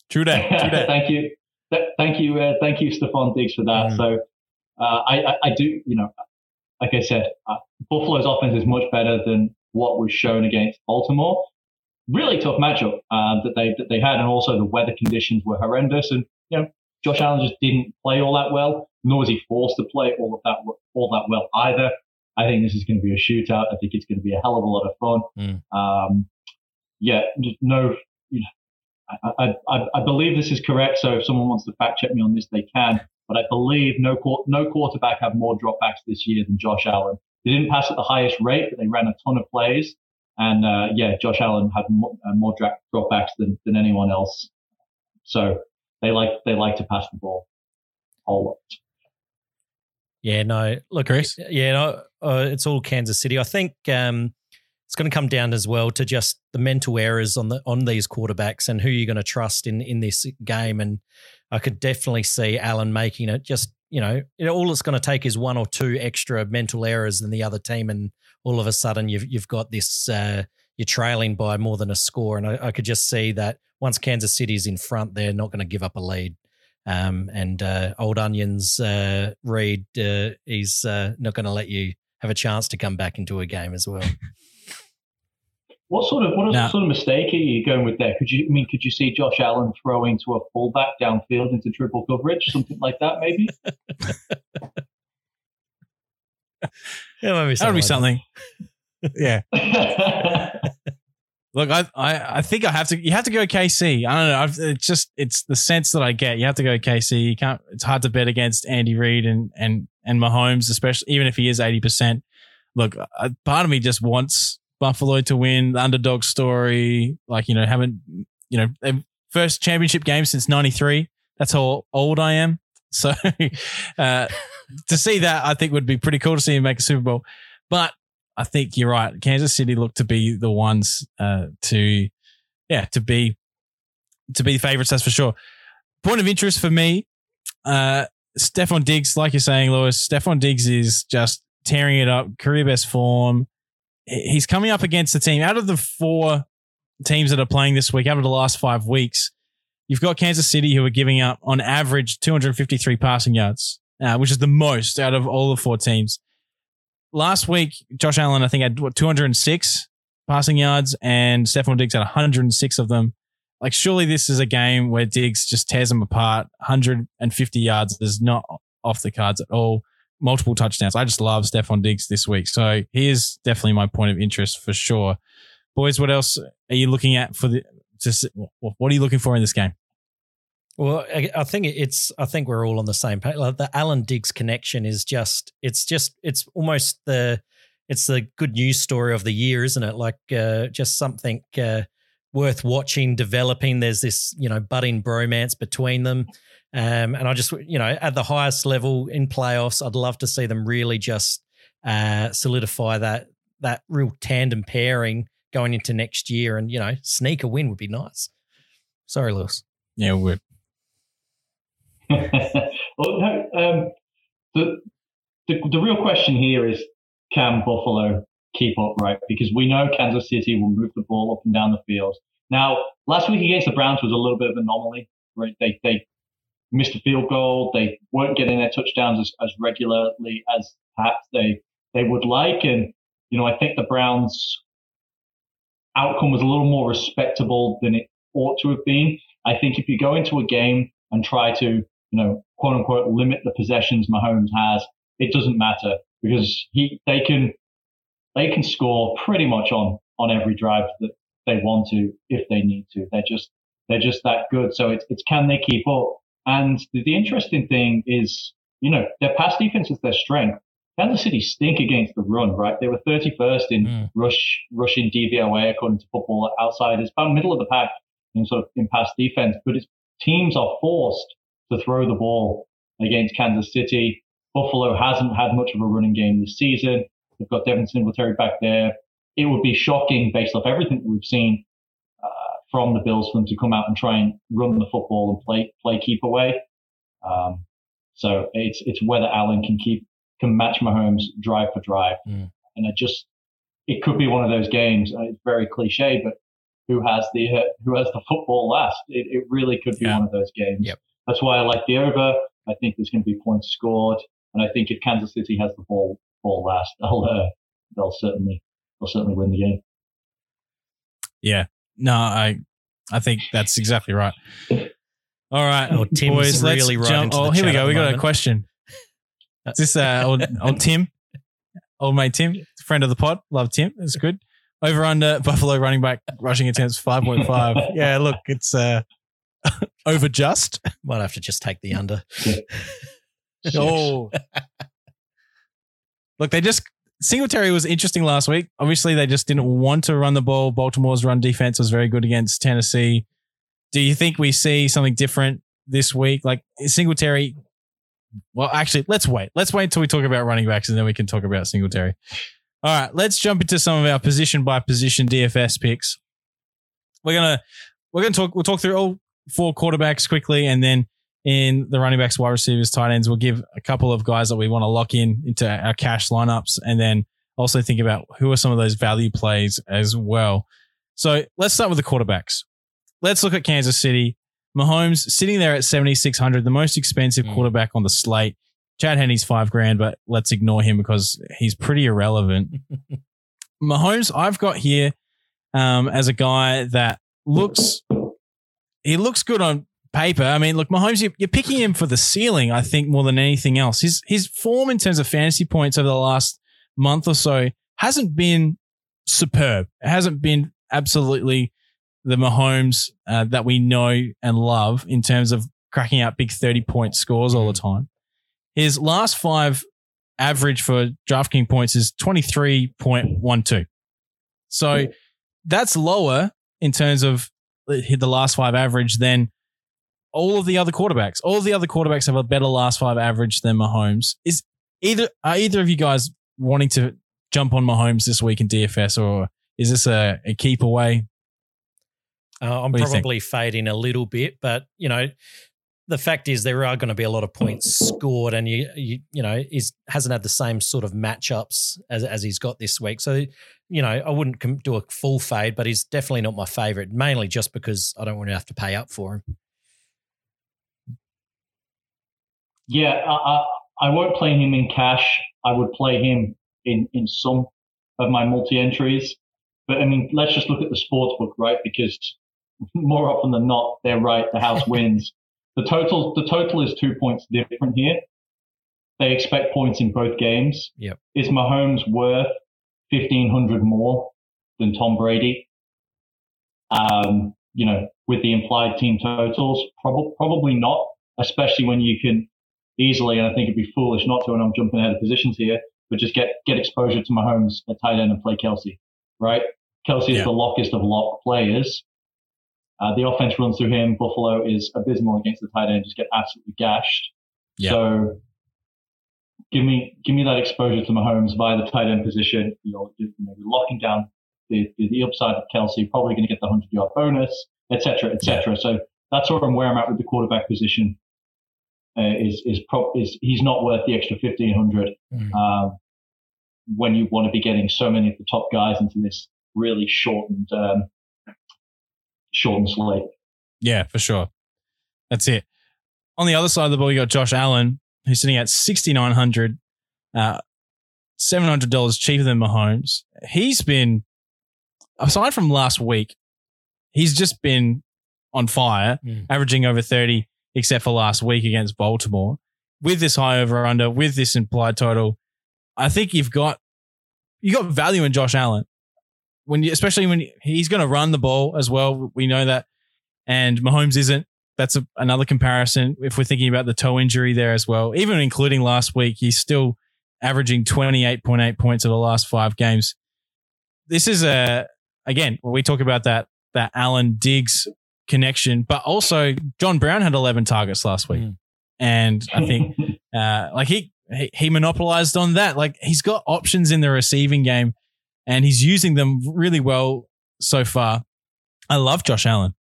true that. True that. thank you, Th- thank you, uh, thank you, Stefon Diggs, for that. Mm. So uh, I, I, I, do, you know, like I said, uh, Buffalo's offense is much better than what was shown against Baltimore really tough matchup uh, that they that they had, and also the weather conditions were horrendous. And you know, Josh Allen just didn't play all that well, nor was he forced to play all of that all that well either. I think this is going to be a shootout. I think it's going to be a hell of a lot of fun. Mm. Um, yeah, no, you know, I, I, I believe this is correct. So if someone wants to fact check me on this, they can. But I believe no no quarterback had more dropbacks this year than Josh Allen. They didn't pass at the highest rate, but they ran a ton of plays. And uh, yeah, Josh Allen had more, uh, more dropbacks than, than anyone else. So they like they like to pass the ball a whole lot. Yeah, no, look, Chris. Yeah, no, uh, it's all Kansas City. I think um, it's going to come down as well to just the mental errors on the on these quarterbacks and who you're going to trust in in this game. And I could definitely see Allen making it. Just you know, all it's going to take is one or two extra mental errors than the other team, and all of a sudden you've you've got this uh, you're trailing by more than a score, and I, I, could just see that once Kansas City's in front, they're not going to give up a lead. Um, and uh, old onions uh, Reid, uh, he's uh, not going to let you have a chance to come back into a game as well. What sort of what sort of mistake are you going with there? Could you I mean could you see Josh Allen throwing to a fullback downfield into triple coverage, something like that, maybe? Yeah, maybe that would be something. yeah. Look, I, I I think I have to. You have to go KC. I don't know. I've, it's just it's the sense that I get. You have to go KC. You can't. It's hard to bet against Andy Reid and and and Mahomes, especially even if he is eighty percent. Look, a part of me just wants Buffalo to win. The underdog story, like you know, haven't you know first championship game since '93. That's how old I am. So uh, to see that, I think would be pretty cool to see him make a Super Bowl. But I think you're right. Kansas City look to be the ones uh, to, yeah, to be to be favorites. That's for sure. Point of interest for me, uh, Stefon Diggs, like you're saying, Lewis. Stefon Diggs is just tearing it up, career best form. He's coming up against the team out of the four teams that are playing this week. Out of the last five weeks, You've got Kansas City who are giving up on average 253 passing yards, uh, which is the most out of all the four teams. Last week, Josh Allen, I think, had what, 206 passing yards, and Stefon Diggs had 106 of them. Like, surely this is a game where Diggs just tears them apart. 150 yards is not off the cards at all. Multiple touchdowns. I just love Stefon Diggs this week. So he is definitely my point of interest for sure. Boys, what else are you looking at for the? Just, what are you looking for in this game? Well, I think it's. I think we're all on the same page. Like the Allen Diggs connection is just. It's just. It's almost the. It's the good news story of the year, isn't it? Like uh, just something uh, worth watching, developing. There's this, you know, budding bromance between them, um, and I just, you know, at the highest level in playoffs, I'd love to see them really just uh, solidify that that real tandem pairing going into next year, and you know, sneak a win would be nice. Sorry, Lewis. Yeah, we would. well, no, um, the, the the real question here is can Buffalo keep up, right? Because we know Kansas City will move the ball up and down the field. Now, last week against the Browns was a little bit of an anomaly, right? They they missed a field goal. They weren't getting their touchdowns as, as regularly as perhaps they they would like, and you know, I think the Browns' outcome was a little more respectable than it ought to have been. I think if you go into a game and try to, you know, quote unquote, limit the possessions Mahomes has, it doesn't matter because he they can they can score pretty much on on every drive that they want to if they need to. They're just they're just that good. So it's it's can they keep up? And the, the interesting thing is, you know, their pass defense is their strength. Kansas City stink against the run, right? They were 31st in mm. rush rushing DVOA according to Football Outsiders, about middle of the pack in sort of in pass defense. But its teams are forced to throw the ball against Kansas City. Buffalo hasn't had much of a running game this season. They've got Devin Singletary back there. It would be shocking based off everything that we've seen uh, from the Bills for them to come out and try and run the football and play play keep away. Um, so it's it's whether Allen can keep can match Mahomes drive for drive, mm. and I just it could be one of those games. Uh, it's very cliche, but who has the uh, who has the football last? It, it really could be yeah. one of those games. Yep. That's why I like the over. I think there's going to be points scored, and I think if Kansas City has the ball ball last, they'll uh, they'll certainly they'll certainly win the game. Yeah, no, I I think that's exactly right. All right, oh, Tim's boys, really let's jump. Oh, here we go. We got moment. a question. Is this uh, old, old Tim? Old mate Tim, friend of the pod. Love Tim. It's good. Over under Buffalo running back rushing attempts 5.5. yeah, look, it's uh, over just. Might have to just take the under. oh. look, they just Singletary was interesting last week. Obviously, they just didn't want to run the ball. Baltimore's run defense was very good against Tennessee. Do you think we see something different this week? Like Singletary well, actually, let's wait. Let's wait until we talk about running backs and then we can talk about Singletary. All right, let's jump into some of our position by position DFS picks. We're gonna we're gonna talk. We'll talk through all four quarterbacks quickly, and then in the running backs, wide receivers, tight ends, we'll give a couple of guys that we want to lock in into our cash lineups, and then also think about who are some of those value plays as well. So let's start with the quarterbacks. Let's look at Kansas City. Mahomes sitting there at 7,600, the most expensive mm. quarterback on the slate. Chad Henne's five grand, but let's ignore him because he's pretty irrelevant. Mahomes, I've got here um, as a guy that looks, he looks good on paper. I mean, look, Mahomes, you're, you're picking him for the ceiling, I think, more than anything else. His, his form in terms of fantasy points over the last month or so hasn't been superb. It hasn't been absolutely the Mahomes uh, that we know and love in terms of cracking out big 30 point scores all the mm. time. His last five average for DraftKings points is 23.12. So that's lower in terms of the last five average than all of the other quarterbacks. All of the other quarterbacks have a better last five average than Mahomes. Is either are either of you guys wanting to jump on Mahomes this week in DFS or is this a, a keep away? Uh, I'm probably fading a little bit, but you know, the fact is there are going to be a lot of points scored, and you you, you know is hasn't had the same sort of matchups as as he's got this week. So you know, I wouldn't do a full fade, but he's definitely not my favorite. Mainly just because I don't want to have to pay up for him. Yeah, I, I won't play him in cash. I would play him in in some of my multi entries. But I mean, let's just look at the sports book, right? Because more often than not, they're right. The house wins. The total, the total is two points different here. They expect points in both games. Yep. Is Mahomes worth 1500 more than Tom Brady? Um, you know, with the implied team totals, probably, probably not, especially when you can easily, and I think it'd be foolish not to, and I'm jumping ahead of positions here, but just get, get exposure to Mahomes at tight end and play Kelce, right? Kelce is yeah. the lockest of lock players. Uh, the offense runs through him. Buffalo is abysmal against the tight end, just get absolutely gashed. Yeah. So give me give me that exposure to Mahomes via the tight end position. You're, you know, you're locking down the, the, the upside of Kelce, probably going to get the 100 yard bonus. etc., etc. So that's sort of where I'm at with the quarterback position. Uh, is is pro- is he's not worth the extra fifteen hundred Mm. um, when you want to be getting so many of the top guys into this really shortened um, shortened slate. Yeah, for sure. That's it. On the other side of the ball, you got Josh Allen, who's sitting at 6,900, uh, $700 cheaper than Mahomes. He's been, aside from last week, he's just been on fire, Mm. averaging over 30, except for last week against Baltimore. With this high over under, with this implied total, I think you've got you got value in Josh Allen. When you, especially when he's going to run the ball as well, we know that, and Mahomes isn't. That's a, another comparison. If we're thinking about the toe injury there as well, even including last week, he's still averaging twenty eight point eight points over the last five games. This is a again when we talk about that that Allen Diggs connection, but also John Brown had eleven targets last week, Mm. and I think uh, like he, he he monopolized on that. Like he's got options in the receiving game, and he's using them really well so far. I love Josh Allen.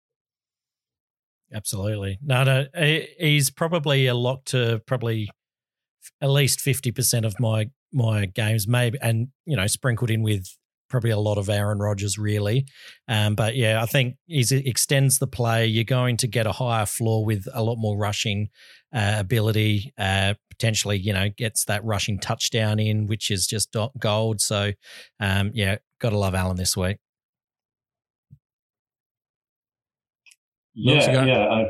Absolutely. No, no, he's probably a lock to probably at least 50% of my my games maybe and you know sprinkled in with probably a lot of Aaron Rodgers really. Um, but yeah, I think it extends the play. You're going to get a higher floor with a lot more rushing uh, ability. Uh, potentially, you know, gets that rushing touchdown in, which is just gold. So, um, yeah, got to love Allen this week. What else you Yeah, yeah, I,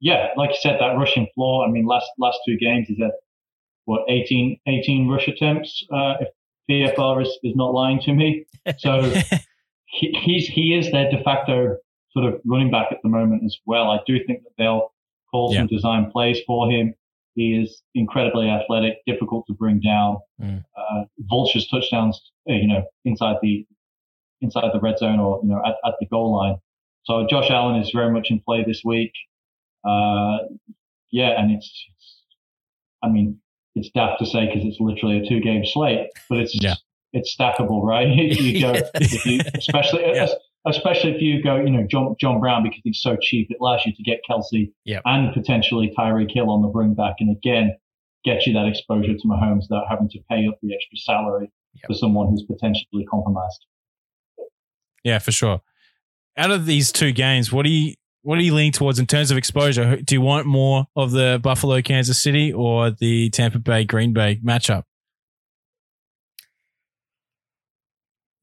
yeah. Like you said, that rushing floor. I mean, last last two games he's had what 18, 18 rush attempts. Uh, if PFR is, is not lying to me, so he, he's he is their de facto sort of running back at the moment as well. I do think that they'll call some design plays for him. He is incredibly athletic, difficult to bring down. Mm. Uh, vultures touchdowns, uh, you know, inside the inside the red zone or you know at, at the goal line. So Josh Allen is very much in play this week. Uh, yeah, and it's, it's I mean, it's daft to say because it's literally a two game slate, but it's Yeah. it's stackable, right? you go, if you, especially Yeah. Especially if you go, you know, John John Brown because he's so cheap, it allows you to get Kelce Yep. and potentially Tyreek Hill on the bring back, and again, get you that exposure to Mahomes without having to pay up the extra salary Yep. for someone who's potentially compromised. Yeah, for sure. Out of these two games, what do you what do you lean towards in terms of exposure? Do you want more of the Buffalo Kansas City or the Tampa Bay Green Bay matchup?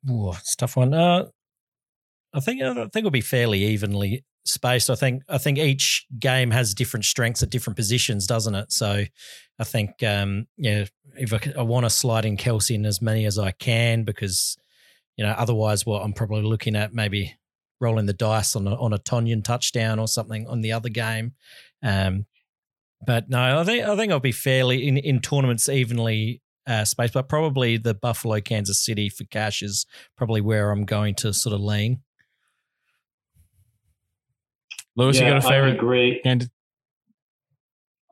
Ooh, it's a tough one. Uh, I think I think it'll be fairly evenly spaced. I think I think each game has different strengths at different positions, doesn't it? So I think um, yeah, if I want to slide in Kelce in as many as I can because you know otherwise, what I'm probably looking at maybe rolling the dice on a, on a Tonyan touchdown or something on the other game. Um, but no, I think I think I'll be fairly in in tournaments evenly uh, but probably the Buffalo, Kansas City for cash is probably where I'm going to sort of lean. Lewis, yeah, you got a favorite? agree. And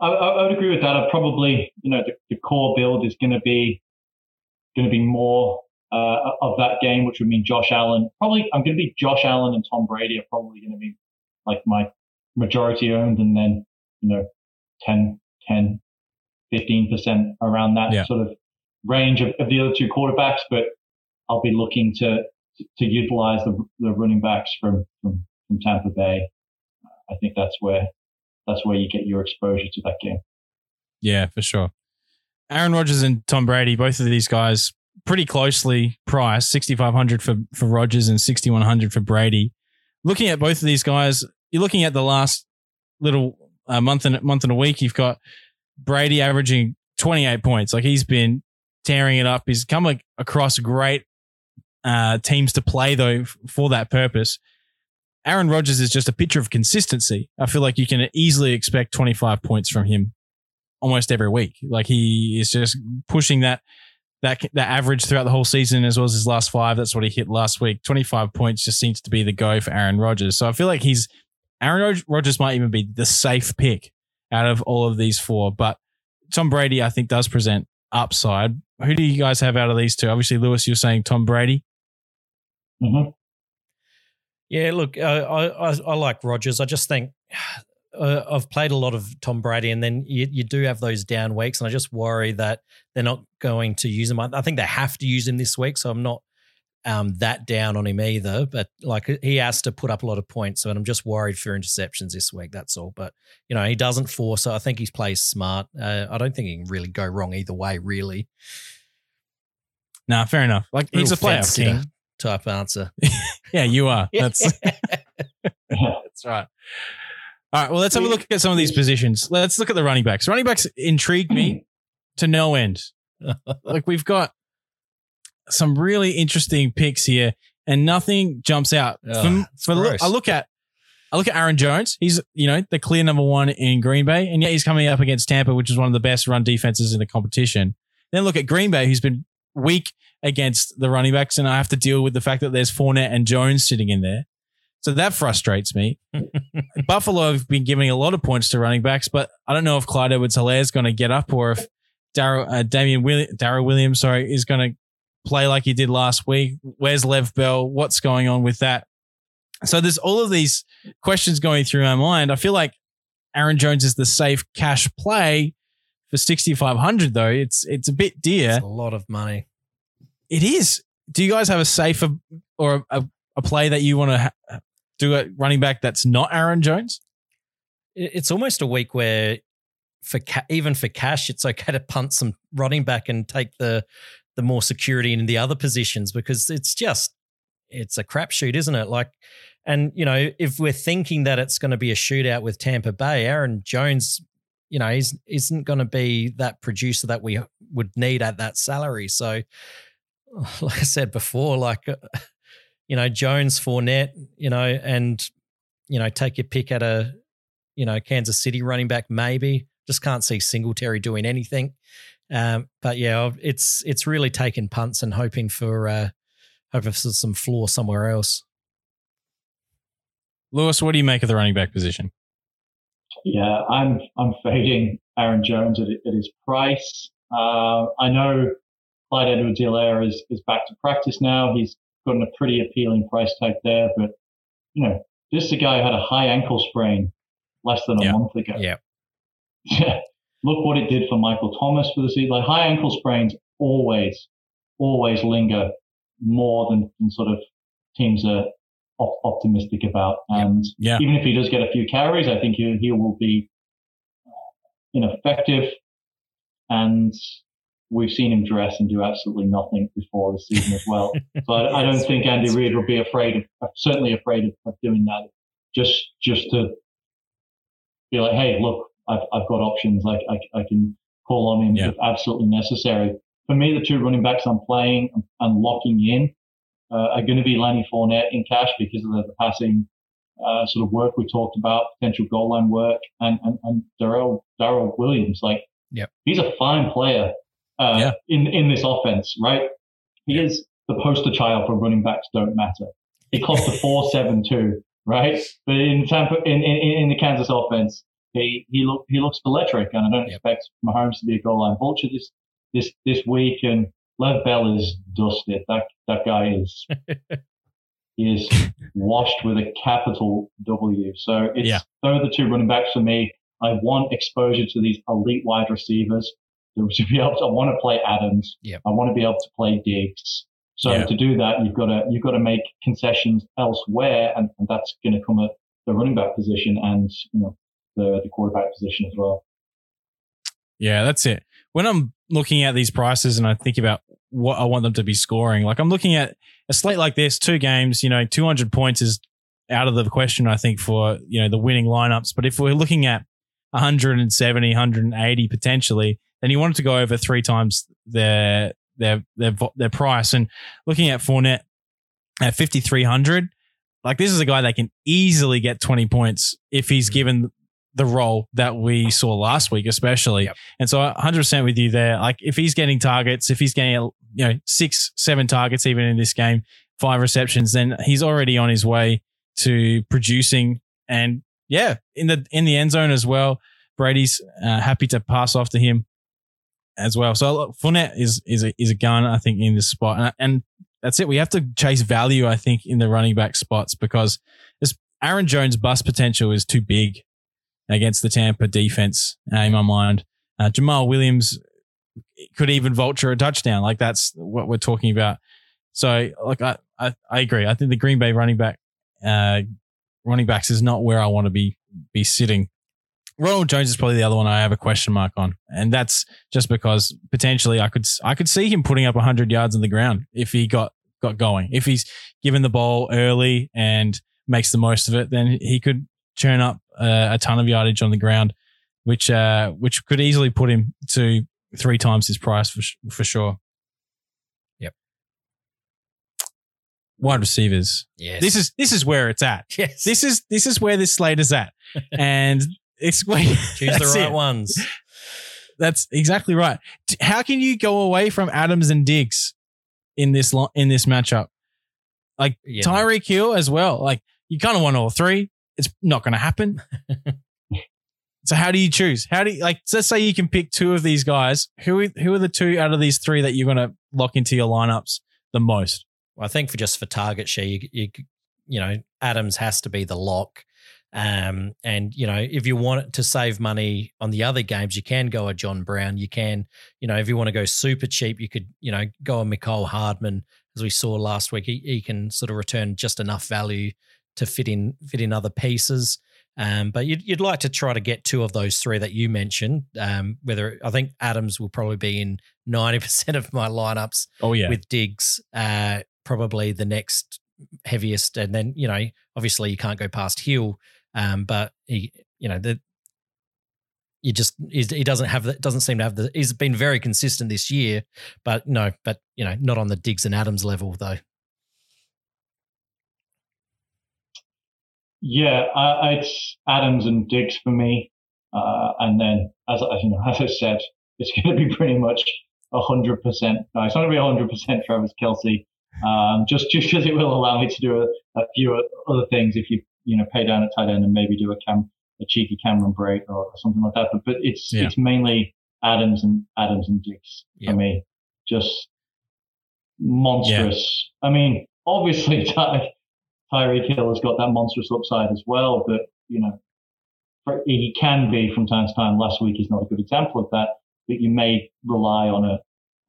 I, I I would agree with that. I probably, you know, the, the core build is going to be going to be more uh, of that game, which would mean Josh Allen. Probably, I'm going to be Josh Allen and Tom Brady are probably going to be like my majority owned, and then you know, 10, 10, 15 percent around that Yeah. sort of range of, of the other two quarterbacks. But I'll be looking to to utilize the the running backs from from, from Tampa Bay. I think that's where that's where you get your exposure to that game. yeah, for sure. Aaron Rodgers and Tom Brady, both of these guys pretty closely priced, 6500 for for Rodgers and 6100 for Brady. Looking at both of these guys, you're looking at the last little uh, month and month and a week, you've got Brady averaging 28 points. Like he's been tearing it up. He's come across great uh, teams to play though for that purpose. Aaron Rodgers is just a picture of consistency. I feel like you can easily expect 25 points from him almost every week. Like he is just pushing that that that average throughout the whole season as well as his last five. That's what he hit last week. 25 points just seems to be the go for Aaron Rodgers. So I feel like he's Aaron Rod- Rodgers might even be the safe pick out of all of these four, but Tom Brady I think does present upside. Who do you guys have out of these two? Obviously, Lewis, you're saying Tom Brady. hmm Yeah, look, uh, I, I I like Rodgers. I just think uh, I've played a lot of Tom Brady, and then you, you do have those down weeks, and I just worry that they're not going to use him. I, I think they have to use him this week, so I'm not um, that down on him either. But like he has to put up a lot of points, so I'm just worried for interceptions this week. That's all. But you know he doesn't force. So I think he plays smart. Uh, I don't think he can really go wrong either way. Really. Nah, fair enough. Like he's a Real playoff fence king. Type answer. Yeah, you are. That's that's right. All right. Well, let's have a look at some of these positions. Let's look at the running backs. Running backs intrigue me to no end. like we've got some really interesting picks here, and nothing jumps out. Ah, Ugh, For- for look. I look at I look at Aaron Jones. He's you know the clear number one in Green Bay, and yet he's coming up against Tampa, which is one of the best run defenses in the competition. Then look at Green Bay, who's been weak against the running backs, and I have to deal with the fact that there's Fournette and Jones sitting in there. So that frustrates me. Buffalo have been giving a lot of points to running backs, but I don't know if Clyde Edwards-Helaire is going to get up or if Darrow, uh, Damien Willi- Darrow Williams, sorry, is going to play like he did last week. Where's Lev Bell? What's going on with that? So there's all of these questions going through my mind. I feel like Aaron Jones is the safe cash play for 6,500 though. It's, it's a bit dear. It's a lot of money. It is. Do you guys have a safer or a, a play that you want to ha- do a running back that's not Aaron Jones? It's almost a week where, for ca- even for cash, it's okay to punt some running back and take the the more security in the other positions because it's just it's a crapshoot, isn't it? Like, and you know, if we're thinking that it's going to be a shootout with Tampa Bay, Aaron Jones, you know, he's isn't going to be that producer that we would need at that salary. So, like I said before, like uh, you know, Jones, Fournette, you know, and you know, take your pick at a you know, Kansas City running back, maybe. Just can't see Singletary doing anything. Um, but yeah, it's it's really taking punts and hoping for uh, hoping for some floor somewhere else. Lewis, what do you make of the running back position? Yeah, I'm I'm fading Aaron Jones at, at his price. Uh, I know Clyde Edwards-Helaire is, is back to practice now. He's gotten a pretty appealing price tag there, but you know, this is a guy who had a high ankle sprain less than a Yeah. month ago. Yeah. Yeah. Look what it did for Michael Thomas for the season. Like high ankle sprains always, always linger more than, than sort of teams are op- optimistic about. And Yeah. even if he does get a few carries, I think he, he will be uh, ineffective. And we've seen him dress and do absolutely nothing before this season as well. So I, I don't think Andy Reid will be afraid of, certainly afraid of, of doing that. Just, just to be like, hey, look, I've, I've got options. Like I, I can call on him Yeah. if absolutely necessary. For me, the two running backs I'm playing and locking in uh, are going to be Lenny Fournette in cash because of the, the passing uh, sort of work we talked about, potential goal line work, and and, and Darrell Darrell Williams. Like, Yep. he's a fine player uh, Yeah. in in this offense, right? He is the poster child for running backs don't matter. He cost a four seven two, right? But in Tampa, in, in in the Kansas offense, he he look he looks electric, and I don't Yep. expect Mahomes to be a goal line vulture this this this week. And Lev Bell is dusted. That that guy is he is washed with a capital W. So it's Yeah. those are the two running backs for me. I want exposure to these elite wide receivers to be able to. I want to play Adams. Yep. I want to be able to play Diggs. So Yeah. to do that, you've got to you've got to make concessions elsewhere, and, and that's going to come at the running back position and you know the the quarterback position as well. Yeah, that's it. When I'm looking at these prices and I think about what I want them to be scoring, like I'm looking at a slate like this, two games, you know, 200 points is out of the question, I think, for, you know, the winning lineups. But if we're looking at 170, 180 potentially, then he wanted to go over three times their, their, their, their price. And looking at Fournette at 5,300, like this is a guy that can easily get 20 points if he's Mhm. given the role that we saw last week, especially. Yep. And so 100% with you there. Like if he's getting targets, if he's getting, you know, six, seven targets even in this game, five receptions, then he's already on his way to producing. And yeah, in the, in the end zone as well. Brady's uh, happy to pass off to him as well. So look, Fournette is, is a, is a gun, I think, in this spot. And, and that's it. We have to chase value, I think, in the running back spots because this Aaron Jones' bust potential is too big against the Tampa defense uh, in my mind. Uh, Jamaal Williams could even vulture a touchdown. Like that's what we're talking about. So, like, I, I, I agree. I think the Green Bay running back, uh, running backs is not where I want to be, be sitting. Ronald Jones is probably the other one I have a question mark on, and that's just because potentially I could I could see him putting up 100 yards on the ground if he got got going. If he's given the ball early and makes the most of it, then he could churn up uh, a ton of yardage on the ground, which uh, which could easily put him to three times his price for for sure. Yep. Wide receivers. Yes. This is this is where it's at. yes. This is this is where this slate is at, and where choose the that's right it. ones. That's exactly right. T- How can you go away from Adams and Diggs in this lo- in this matchup? Like Yeah. Tyreek Hill as well. Like you kind of want all three. It's not going to happen. so how do you choose? How do you like? Let's say you can pick two of these guys. Who are- who are the two out of these three that you're going to lock into your lineups the most? Well, I think for just for target share, you, you you know Adams has to be the lock. Um, and you know if you want to save money on the other games, you can go a John Brown. You can, you know, if you want to go super cheap, you could, you know, go a Mecole Hardman as we saw last week. He, he can sort of return just enough value to fit in fit in other pieces. Um, but you'd, you'd like to try to get two of those three that you mentioned. Um, whether I think Adams will probably be in ninety percent of my lineups Oh yeah, with Diggs, uh, probably the next heaviest, and then you know, obviously you can't go past Hill, um, but he, you know, the you just he doesn't have doesn't seem to have the. He's been very consistent this year, but no, but you know, not on the Diggs and Adams level though. Yeah, uh, it's Adams and Diggs for me, uh, and then as I, you know, as I said, it's going to be pretty much hundred percent. No, it's not going to be hundred percent Travis Kelce. Um, just just because it will allow me to do a, a few other things if you you know pay down a tight end and maybe do a cam a cheeky Cameron Brate or something like that. But but it's Yeah. it's mainly Adams and Adams and Diggs Yeah. for me. Just monstrous. I mean, obviously Ty, Tyreek Hill has got that monstrous upside as well, but you know he can be from time to time. Last week is not a good example of that. But you may rely on a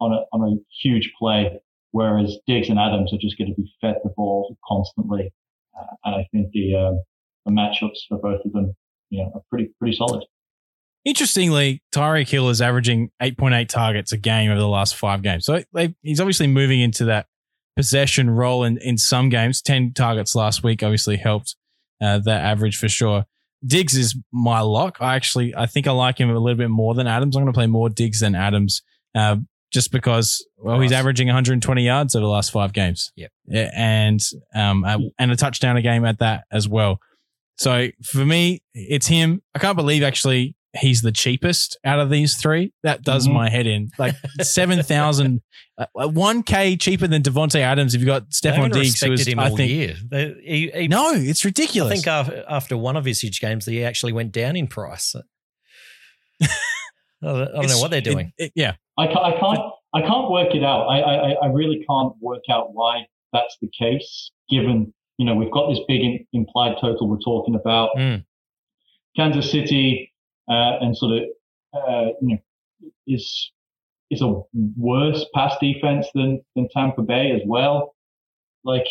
on a on a huge play, whereas Diggs and Adams are just going to be fed the ball constantly. Uh, and I think the um, the matchups for both of them, you know, are pretty pretty solid. Interestingly, Tyreek Hill is averaging 8.8 targets a game over the last five games. So they, he's obviously moving into that possession role in, in some games. 10 targets last week obviously helped uh, that average for sure. Diggs is my lock. I actually, I think I like him a little bit more than Adams. I'm going to play more Diggs than Adams uh, just because, well, he's averaging 120 yards over the last five games. Yep. Yeah, And, um, a- and a touchdown a game at that as well. So for me, it's him. I can't believe actually he's the cheapest out of these three. That does Mhm. my head in. Like seven thousand, uh, one k cheaper than Davante Adams. If you got Stefon Diggs, who is him I all think year. They, he, he, no, it's ridiculous. I think after, after one of his huge games, he actually went down in price. I don't, I don't know what they're it- doing. it- yeah, I can't, I can't, I can't work it out. I, I, I really can't work out why that's the case, given, you know, we've got this big in, implied total we're talking about. Mm. Kansas City, uh, and sort of, uh, you know, is, is a worse pass defense than, than Tampa Bay as well. Like,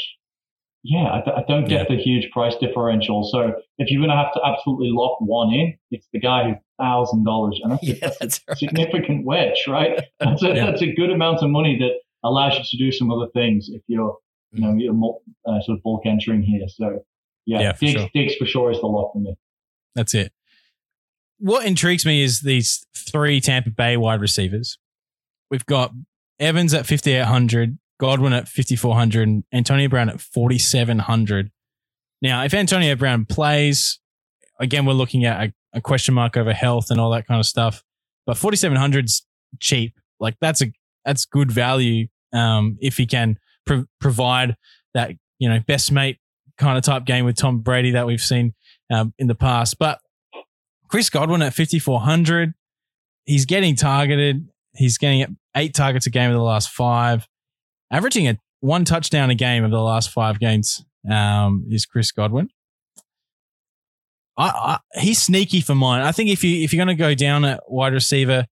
yeah, I, d- I don't get the huge price differential. So if you're going to have to absolutely lock one in, it's the guy who's thousand dollars. And that's, a- Yeah, that's a right. significant wedge, right? That's a, Yeah. that's a good amount of money that allows you to do some other things if you're, you know, you're mul- uh, sort of bulk entering here. So yeah, Yeah, for Diggs, sure. Diggs for sure is the lock for me. that's it. What intrigues me is these three Tampa Bay wide receivers. We've got Evans at 5,800, Godwin at 5,400, and Antonio Brown at 4,700. Now, if Antonio Brown plays, again, we're looking at a, a question mark over health and all that kind of stuff. But 4,700's cheap. Like that's a that's good value um, if he can pro- provide that you know best mate kind of type game with Tom Brady that we've seen um, in the past. But Chris Godwin at 5,400, he's getting targeted. He's getting eight targets a game in the last five, averaging a one touchdown a game of the last five games um, is Chris Godwin. I, I, he's sneaky for mine. I think if you if you're going to go down at wide receiver,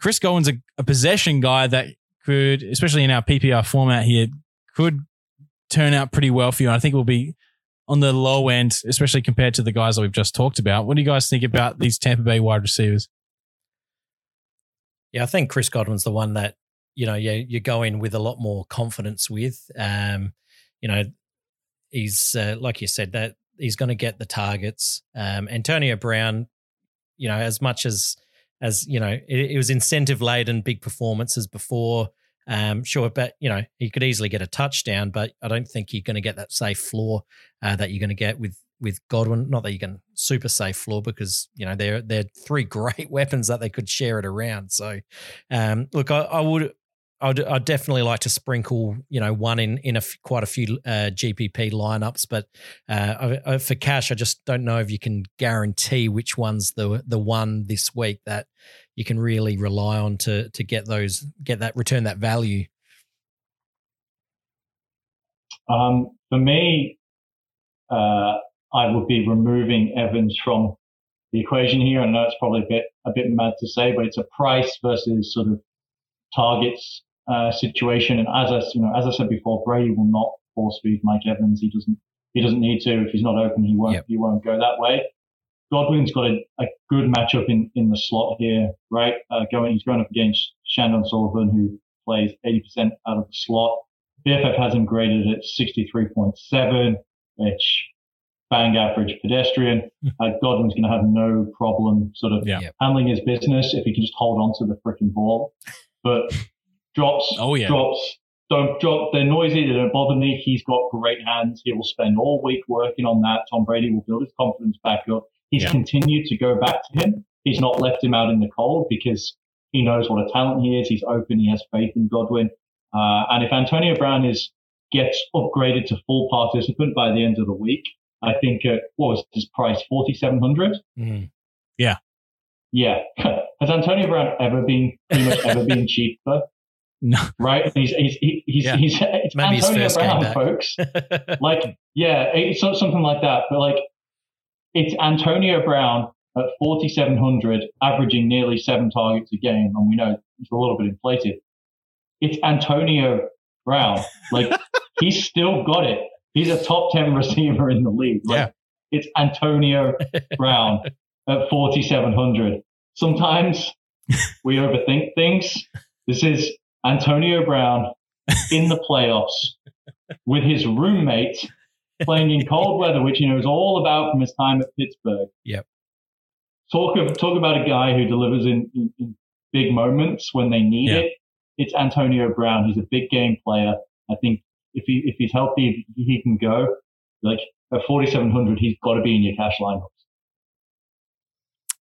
Chris Godwin's a, a possession guy that could, especially in our PPR format here, could turn out pretty well for you. I think will be on the low end, especially compared to the guys that we've just talked about. What do you guys think about these Tampa Bay wide receivers? Yeah, I think Chris Godwin's the one that you know you you go in with a lot more confidence with. Um, you know, he's uh, like you said that he's going to get the targets. Um, Antonio Brown, you know, as much as as you know, it, it was incentive laden, big performances before. Um, sure, but you know he could easily get a touchdown, but I don't think you're going to get that safe floor uh, that you're going to get with with Godwin. Not that you can super safe floor because you know they're they're three great weapons that they could share it around. So, um, look, I, I would I'd, I'd, definitely like to sprinkle, you know, one in in a f- quite a few uh, GPP lineups, but uh, I, I, for cash, I just don't know if you can guarantee which one's the the one this week that you can really rely on to to get those get that return that value. Um, for me, uh, I would be removing Evans from the equation here. I know it's probably a bit a bit mad to say, but it's a price versus sort of targets uh, situation. And as I, you know, as I said before, Brady will not force feed Mike Evans. He doesn't, he doesn't need to. If he's not open, he won't, yep. he won't go that way. Godwin's got a, a good matchup in, in the slot here, right? Uh, going, he's going up against Chandon Sullivan, who plays 80% out of the slot. PFF has him graded at 63.7, which bang average pedestrian. Uh, Godwin's going to have no problem sort of yeah. handling his business if he can just hold on to the freaking ball. But drops, oh, yeah. drops, don't drop. They're noisy. They don't bother me. He's got great hands. He will spend all week working on that. Tom Brady will build his confidence back up. He's yeah. continued to go back to him. He's not left him out in the cold because he knows what a talent he is. He's open. He has faith in Godwin. Uh, and if Antonio Brown is gets upgraded to full participant by the end of the week, I think uh, what was his price? Forty seven hundred. Mm. Yeah, yeah. Has Antonio Brown ever been pretty much ever been cheaper? No. Right? He's he's he's, yeah. he's it's Maybe Antonio Brown, folks. like, yeah, it's something like that. But like, it's Antonio Brown at 4,700, averaging nearly seven targets a game, and we know it's a little bit inflated. It's Antonio Brown. Like, he's still got it. He's a top 10 receiver in the league. Like, yeah. It's Antonio Brown at 4,700. Sometimes we overthink things. This is Antonio Brown in the playoffs with his roommate playing in cold weather, which he knows all about from his time at Pittsburgh. Yep. Talk of, talk about a guy who delivers in, in, in big moments when they need it. It's Antonio Brown. He's a big game player. I think if he if he's healthy, he can go. Like at 4,700, he's got to be in your cash lineups.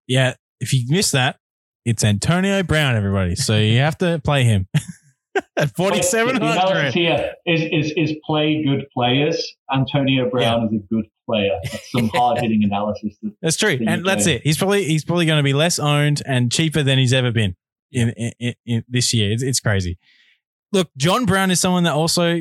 Yeah, if you miss that, it's Antonio Brown, everybody. So you have to play him at 4,700. Here is, is, is play good players. Antonio Brown yeah. is a good player. That's some hard hitting analysis. That, that's true. And that's it. He's probably, he's probably going to be less owned and cheaper than he's ever been in, in, in, in this year. It's, it's crazy. Look, John Brown is someone that also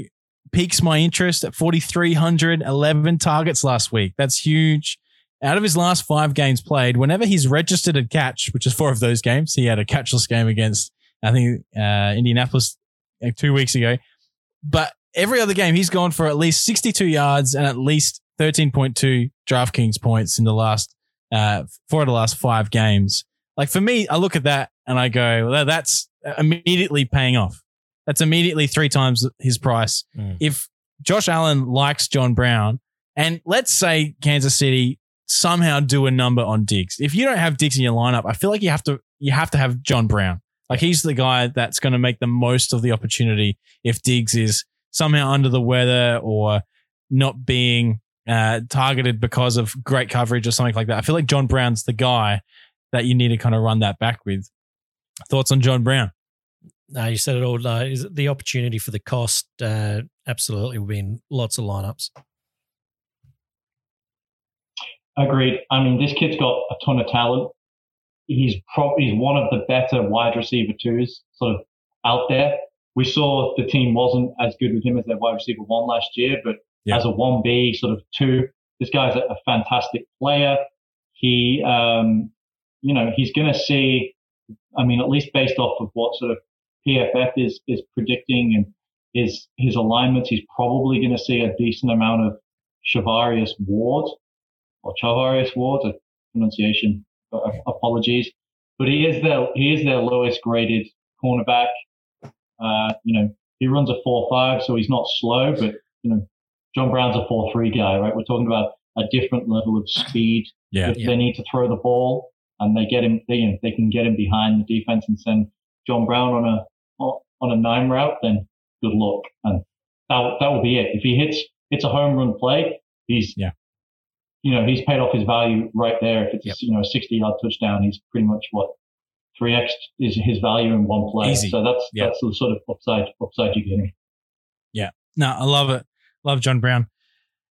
piques my interest at 4,311 targets last week. That's huge out of his last five games played, whenever he's registered a catch, which is four of those games, he had a catchless game against, I think, uh, Indianapolis like two weeks ago. But every other game, he's gone for at least 62 yards and at least 13.2 DraftKings points in the last, uh, four of the last five games. Like for me, I look at that and I go, well, that's immediately paying off. That's immediately three times his price. Mm. If Josh Allen likes John Brown, and let's say Kansas City somehow do a number on Diggs. If you don't have Diggs in your lineup, I feel like you have to you have to have John Brown. Like he's the guy that's going to make the most of the opportunity if Diggs is somehow under the weather or not being uh, targeted because of great coverage or something like that. I feel like John Brown's the guy that you need to kind of run that back with. Thoughts on John Brown? No, you said it all. Is the opportunity for the cost? Uh, absolutely, will be in lots of lineups. Agreed. I mean, this kid's got a ton of talent. He's probably he's one of the better wide receiver twos sort of out there. we saw the team wasn't as good with him as their wide receiver one last year, but Yeah. as a one B sort of two, this guy's a, a fantastic player. He, um, you know, he's going to see. I mean, at least based off of what sort of PFF is is predicting and his his alignments, he's probably going to see a decent amount of Shavarius Ward or Chavarius Ward, a pronunciation uh, apologies, but he is their he is their lowest graded cornerback. Uh, you know, he runs a four five, so he's not slow, but you know, John Brown's a four three guy, right? We're talking about a different level of speed. Yeah. If Yeah. they need to throw the ball and they get him, they, you know, they can get him behind the defense and send John Brown on a on a nine route, then good luck, and that that will be it. If he hits hits a home run play, he's Yeah. You know, he's paid off his value right there. If it's Yep. you know a 60 yard touchdown, he's pretty much what three x is his value in one play. Easy. So that's Yep. that's the sort of upside upside you're getting. Yeah. No, I love it. Love John Brown.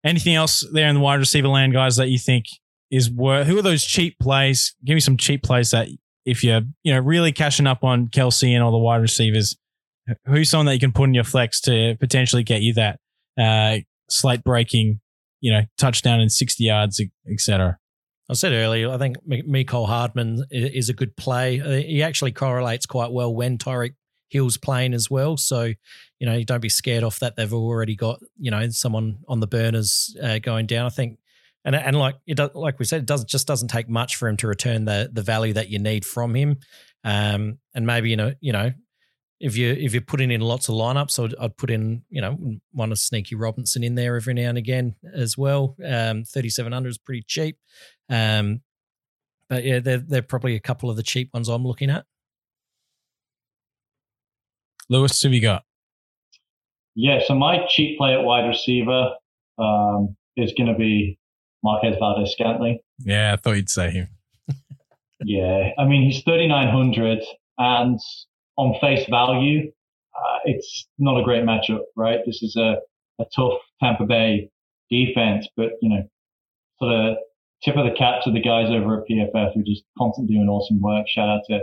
Anything else there in the wide receiver land, guys, that you think is worth? Who are those cheap plays? Give me some cheap plays that if you're you know really cashing up on Kelce and all the wide receivers, who's someone that you can put in your flex to potentially get you that uh, slate breaking, you know, touchdown in sixty yards, etc. I said earlier, I think M- Mecole Hardman is a good play. Uh, He actually correlates quite well when Tyreek Hill's playing as well. So, you know, don't be scared off that they've already got, you know, someone on the burners uh, going down. I think, and and like it like we said, it does just doesn't take much for him to return the the value that you need from him. Um, and maybe you know, you know, if you if you're putting in lots of lineups, I'd, I'd put in you know one of Sneaky Robinson in there every now and again as well. Um, Thirty seven hundred is pretty cheap. Um, but yeah, they're they're probably a couple of the cheap ones I'm looking at. Lewis, who have you got? Yeah, so my cheap play at wide receiver um, is going to be Marquez Valdes-Scantling. Yeah, I thought you'd say him. Yeah, I mean he's 3900, and on face value, uh, it's not a great matchup, right? This is a, a tough Tampa Bay defense, but you know, sort of tip of the cap to the guys over at PFF who just constantly doing awesome work. Shout out to,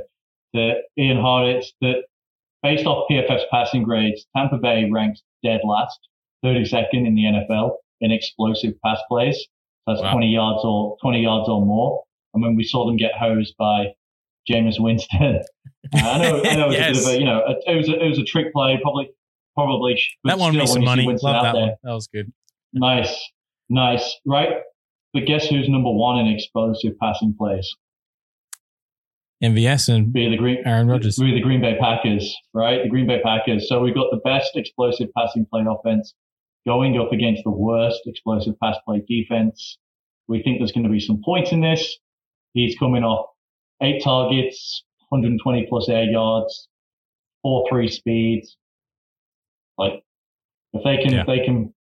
to Ian Hartitz that based off PFF's passing grades, Tampa Bay ranks dead last, 32nd in the NFL in explosive pass plays. So that's Wow. 20 yards or 20 yards or more. And when we saw them get hosed by Jameis Winston, uh, I know, I know, it was a bit of a, you know, a, it was a, it was a trick play, probably, probably. That me when some money. Love that there, one. That was good. Nice, nice, right? But guess who's number one in explosive passing plays? MVS and Be the Green Aaron Rodgers. Be the Green Bay Packers, right? The Green Bay Packers. So we've got the best explosive passing play offense going up against the worst explosive pass play defense. We think there's going to be some points in this. He's coming off eight targets, 120 plus air yards, four three speeds. Like if they can, Yeah. if they can,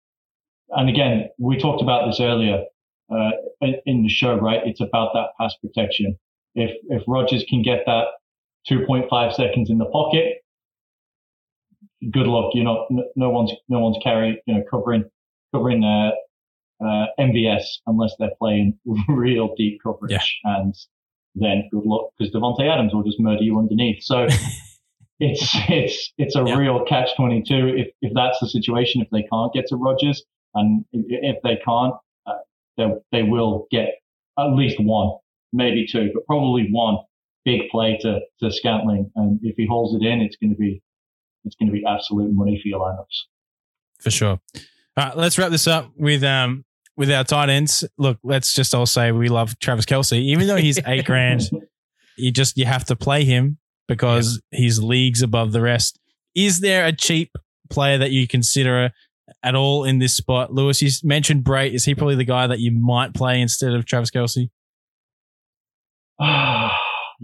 and again, we talked about this earlier uh, in, the show, right? It's about that pass protection. If if Rodgers can get that 2.5 seconds in the pocket, good luck. You're not, no- one's, no one's carrying, you know, covering, covering, uh, uh, MVS unless they're playing real deep coverage. And then good luck because Davante Adams will just murder you underneath. So it's, it's, it's a Yeah. real catch 22. If, if that's the situation, if they can't get to Rodgers and i- if they can't, uh, they, they will get at least one, maybe two, but probably one big play to, to Scantling. And if he holds it in, it's going to be, it's going to be absolute money for your lineups. for sure. All right, let's wrap this up with um with our tight ends. Look, let's just all say we love Travis Kelce, even though he's eight grand. You just you have to play him because he's leagues above the rest. Is there a cheap player that you consider uh, at all in this spot? Lewis, you mentioned Brate. Is he probably the guy that you might play instead of Travis Kelce?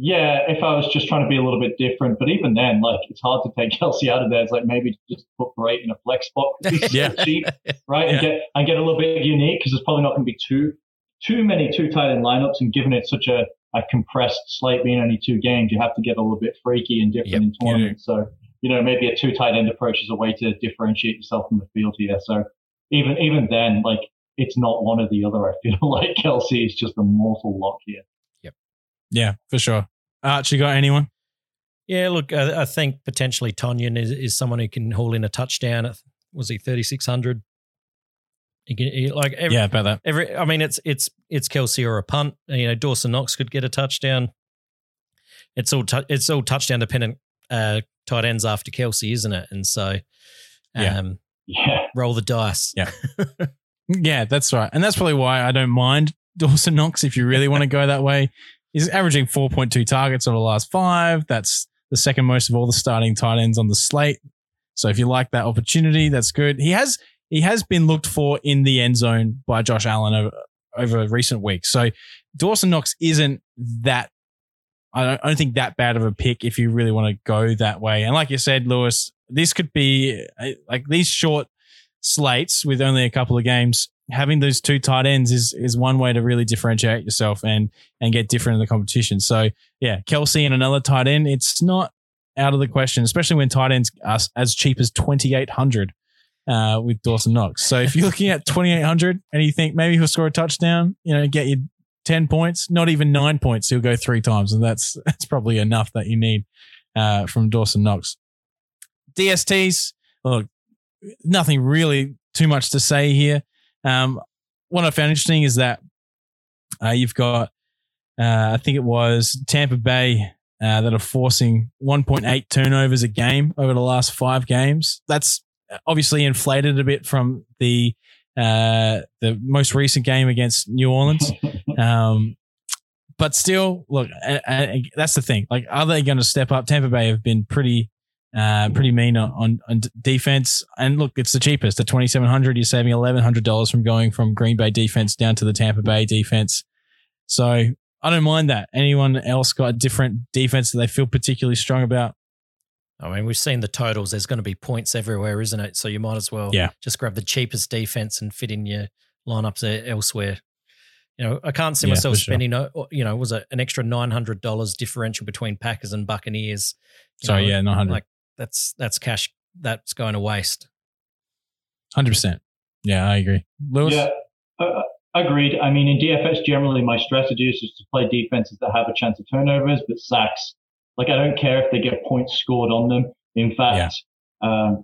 yeah, if I was just trying to be a little bit different, but even then, like it's hard to take Kelce out of there. It's like maybe just put Brate in a flex spot, Yeah. cheap, right? And get and get a little bit unique because there's probably not going to be too too many two tight end lineups, and given it's such a, a compressed slate being only two games, you have to get a little bit freaky and different Yep, in tournaments. So you know maybe a two tight end approach is a way to differentiate yourself from the field here. So even even then, like it's not one or the other. I feel like Kelce is just a mortal lock here. Yeah, for sure. Arch, you got anyone? Yeah, look, I, I think potentially Tonyan is, is someone who can haul in a touchdown. At, was he thirty six hundred? He can he, like every, yeah, about that. Every, I mean, it's it's it's Kelce or a punt. You know, Dawson Knox could get a touchdown. It's all tu- it's all touchdown dependent uh, tight ends after Kelce, isn't it? And so, um, Yeah. yeah. roll the dice. Yeah. Yeah, that's right. And that's probably why I don't mind Dawson Knox if you really want to go that way. He's averaging 4.2 targets over the last five. That's the second most of all the starting tight ends on the slate. So if you like that opportunity, that's good. He has he has been looked for in the end zone by Josh Allen over, over recent weeks. So Dawson Knox isn't that I don't, I don't think that bad of a pick if you really want to go that way. And like you said, Lewis, this could be like these short slates with only a couple of games. Having those two tight ends is is one way to really differentiate yourself and and get different in the competition. So yeah, Kelce and another tight end, it's not out of the question, especially when tight ends are as cheap as twenty eight hundred uh, with Dawson Knox. So if you're looking at twenty eight hundred and you think maybe he'll score a touchdown, you know, get you 10 points, not even nine points. He'll go three times. And that's, that's probably enough that you need uh, from Dawson Knox. DSTs, look, nothing really too much to say here. Um, what I found interesting is that uh, you've got, uh, I think it was Tampa Bay uh, that are forcing 1.8 turnovers a game over the last five games. That's obviously inflated a bit from the uh, the most recent game against New Orleans. Um, but still, look, uh, uh, that's the thing. Like, are they going to step up? Tampa Bay have been pretty, uh, pretty mean on, on, on defense. And look, it's the cheapest. At twenty seven hundred, you're saving eleven hundred dollars from going from Green Bay defense down to the Tampa Bay defense. So I don't mind that. Anyone else got a different defense that they feel particularly strong about? I mean, we've seen the totals. There's going to be points everywhere, isn't it? So you might as well Yeah. just grab the cheapest defense and fit in your lineups elsewhere. You know, I can't see Yeah, myself for sure. spending, uh, you know, was it an extra nine hundred dollars differential between Packers and Buccaneers? So know, yeah, nine hundred. like that's that's cash that's going to waste. Hundred percent. Yeah, I agree. Lewis. Yeah, uh, agreed. I mean, in DFS, generally my strategy is just to play defenses that have a chance of turnovers, but sacks. Like, I don't care if they get points scored on them. In fact, um,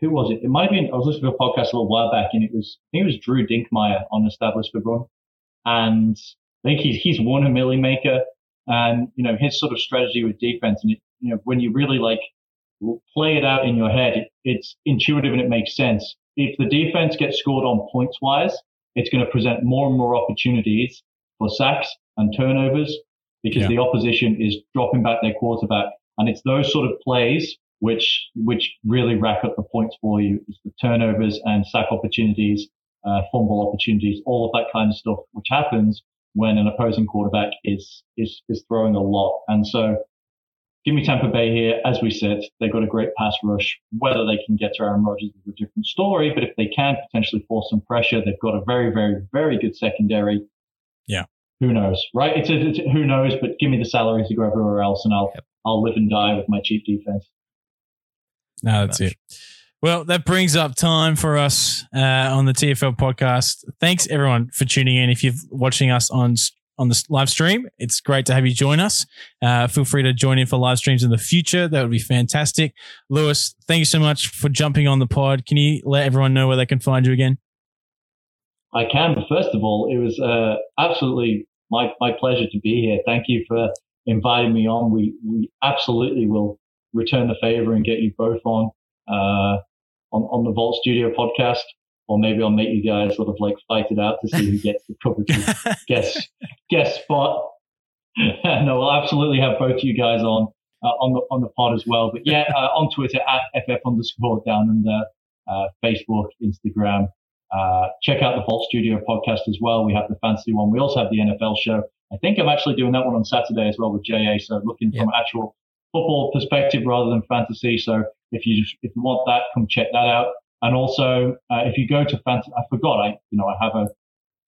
who was it? It might have been, I was listening to a podcast a little while back and it was, I think it was Drew Dinkmeyer on Established for Run. And I think he's, he's won a milli maker and, you know, his sort of strategy with defense and it, you know, when you really like play it out in your head, it's intuitive and it makes sense. If the defense gets scored on points wise, it's going to present more and more opportunities for sacks and turnovers because Yeah. the opposition is dropping back their quarterback. And it's those sort of plays which, which really rack up the points for you. It's the turnovers and sack opportunities, uh, fumble opportunities, all of that kind of stuff, which happens when an opposing quarterback is, is, is throwing a lot. And so give me Tampa Bay here. As we said, they've got a great pass rush. Whether they can get to Aaron Rodgers is a different story, but if they can potentially force some pressure, they've got a very, very, very good secondary. Yeah. Who knows, right? It's, a, it's a- who knows, but give me the salary to go everywhere else and I'll, Yep. I'll live and die with my cheap defense. No, that's it. Well, that brings up time for us uh, on the TFL podcast. Thanks everyone for tuning in. If you're watching us on on the live stream, it's great to have you join us. Uh, feel free to join in for live streams in the future. That would be fantastic. Lewis, thank you so much for jumping on the pod. Can you let everyone know where they can find you again? I can, first of all, it was uh, absolutely my, my pleasure to be here. Thank you for inviting me on. We we absolutely will return the favor and get you both on uh, on on the Vault Studio podcast, or maybe I'll make you guys sort of like fight it out to see who gets the coverage guest guest spot. no, we'll absolutely have both you guys on uh, on the on the pod as well. But yeah, uh, on Twitter at ff underscore down under uh, Facebook, Instagram. Uh, check out the Vault Studio podcast as well. We have the fantasy one. We also have the NFL show. I think I'm actually doing that one on Saturday as well with JA. So looking from actual football perspective rather than fantasy. So if you just, if you want that, come check that out. And also, uh, if you go to fantasy, I forgot. I you know I have a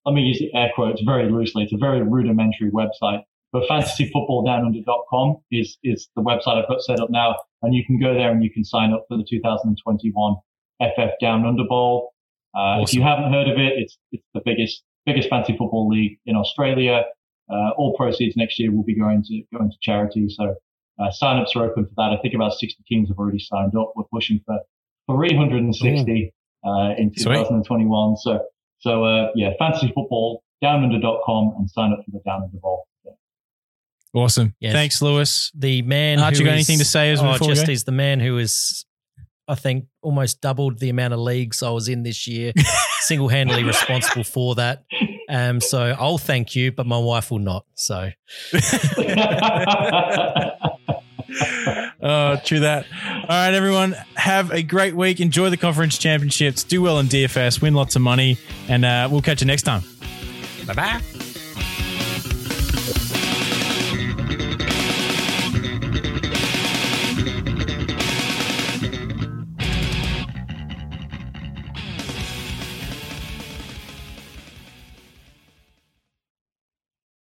let me use the air quotes very loosely. It's a very rudimentary website, but fantasyfootballdownunder.com is is the website I've got set up now, and you can go there and you can sign up for the 2021 FF Down Under Bowl. Uh, If you haven't heard of it, it's it's the biggest biggest fantasy football league in Australia. Uh, all proceeds next year will be going to going to charity. So Uh, sign-ups are open for that. I think about 60 teams have already signed up. We're pushing for 360 uh, in Sweet. 2021. So, so uh, yeah, fantasy football, downunder.com and sign up for the Down Under Bowl. Yeah. Awesome. Yes. Thanks, Lewis. The man. Archie, who got is- anything to say as oh, just go? he's the man who is, I think, almost doubled the amount of leagues I was in this year, single handedly responsible for that. Um, so I'll thank you, but my wife will not. So Oh, true that. All right, everyone. Have a great week. Enjoy the conference championships. Do well in DFS. Win lots of money. And uh, we'll catch you next time. bye bye.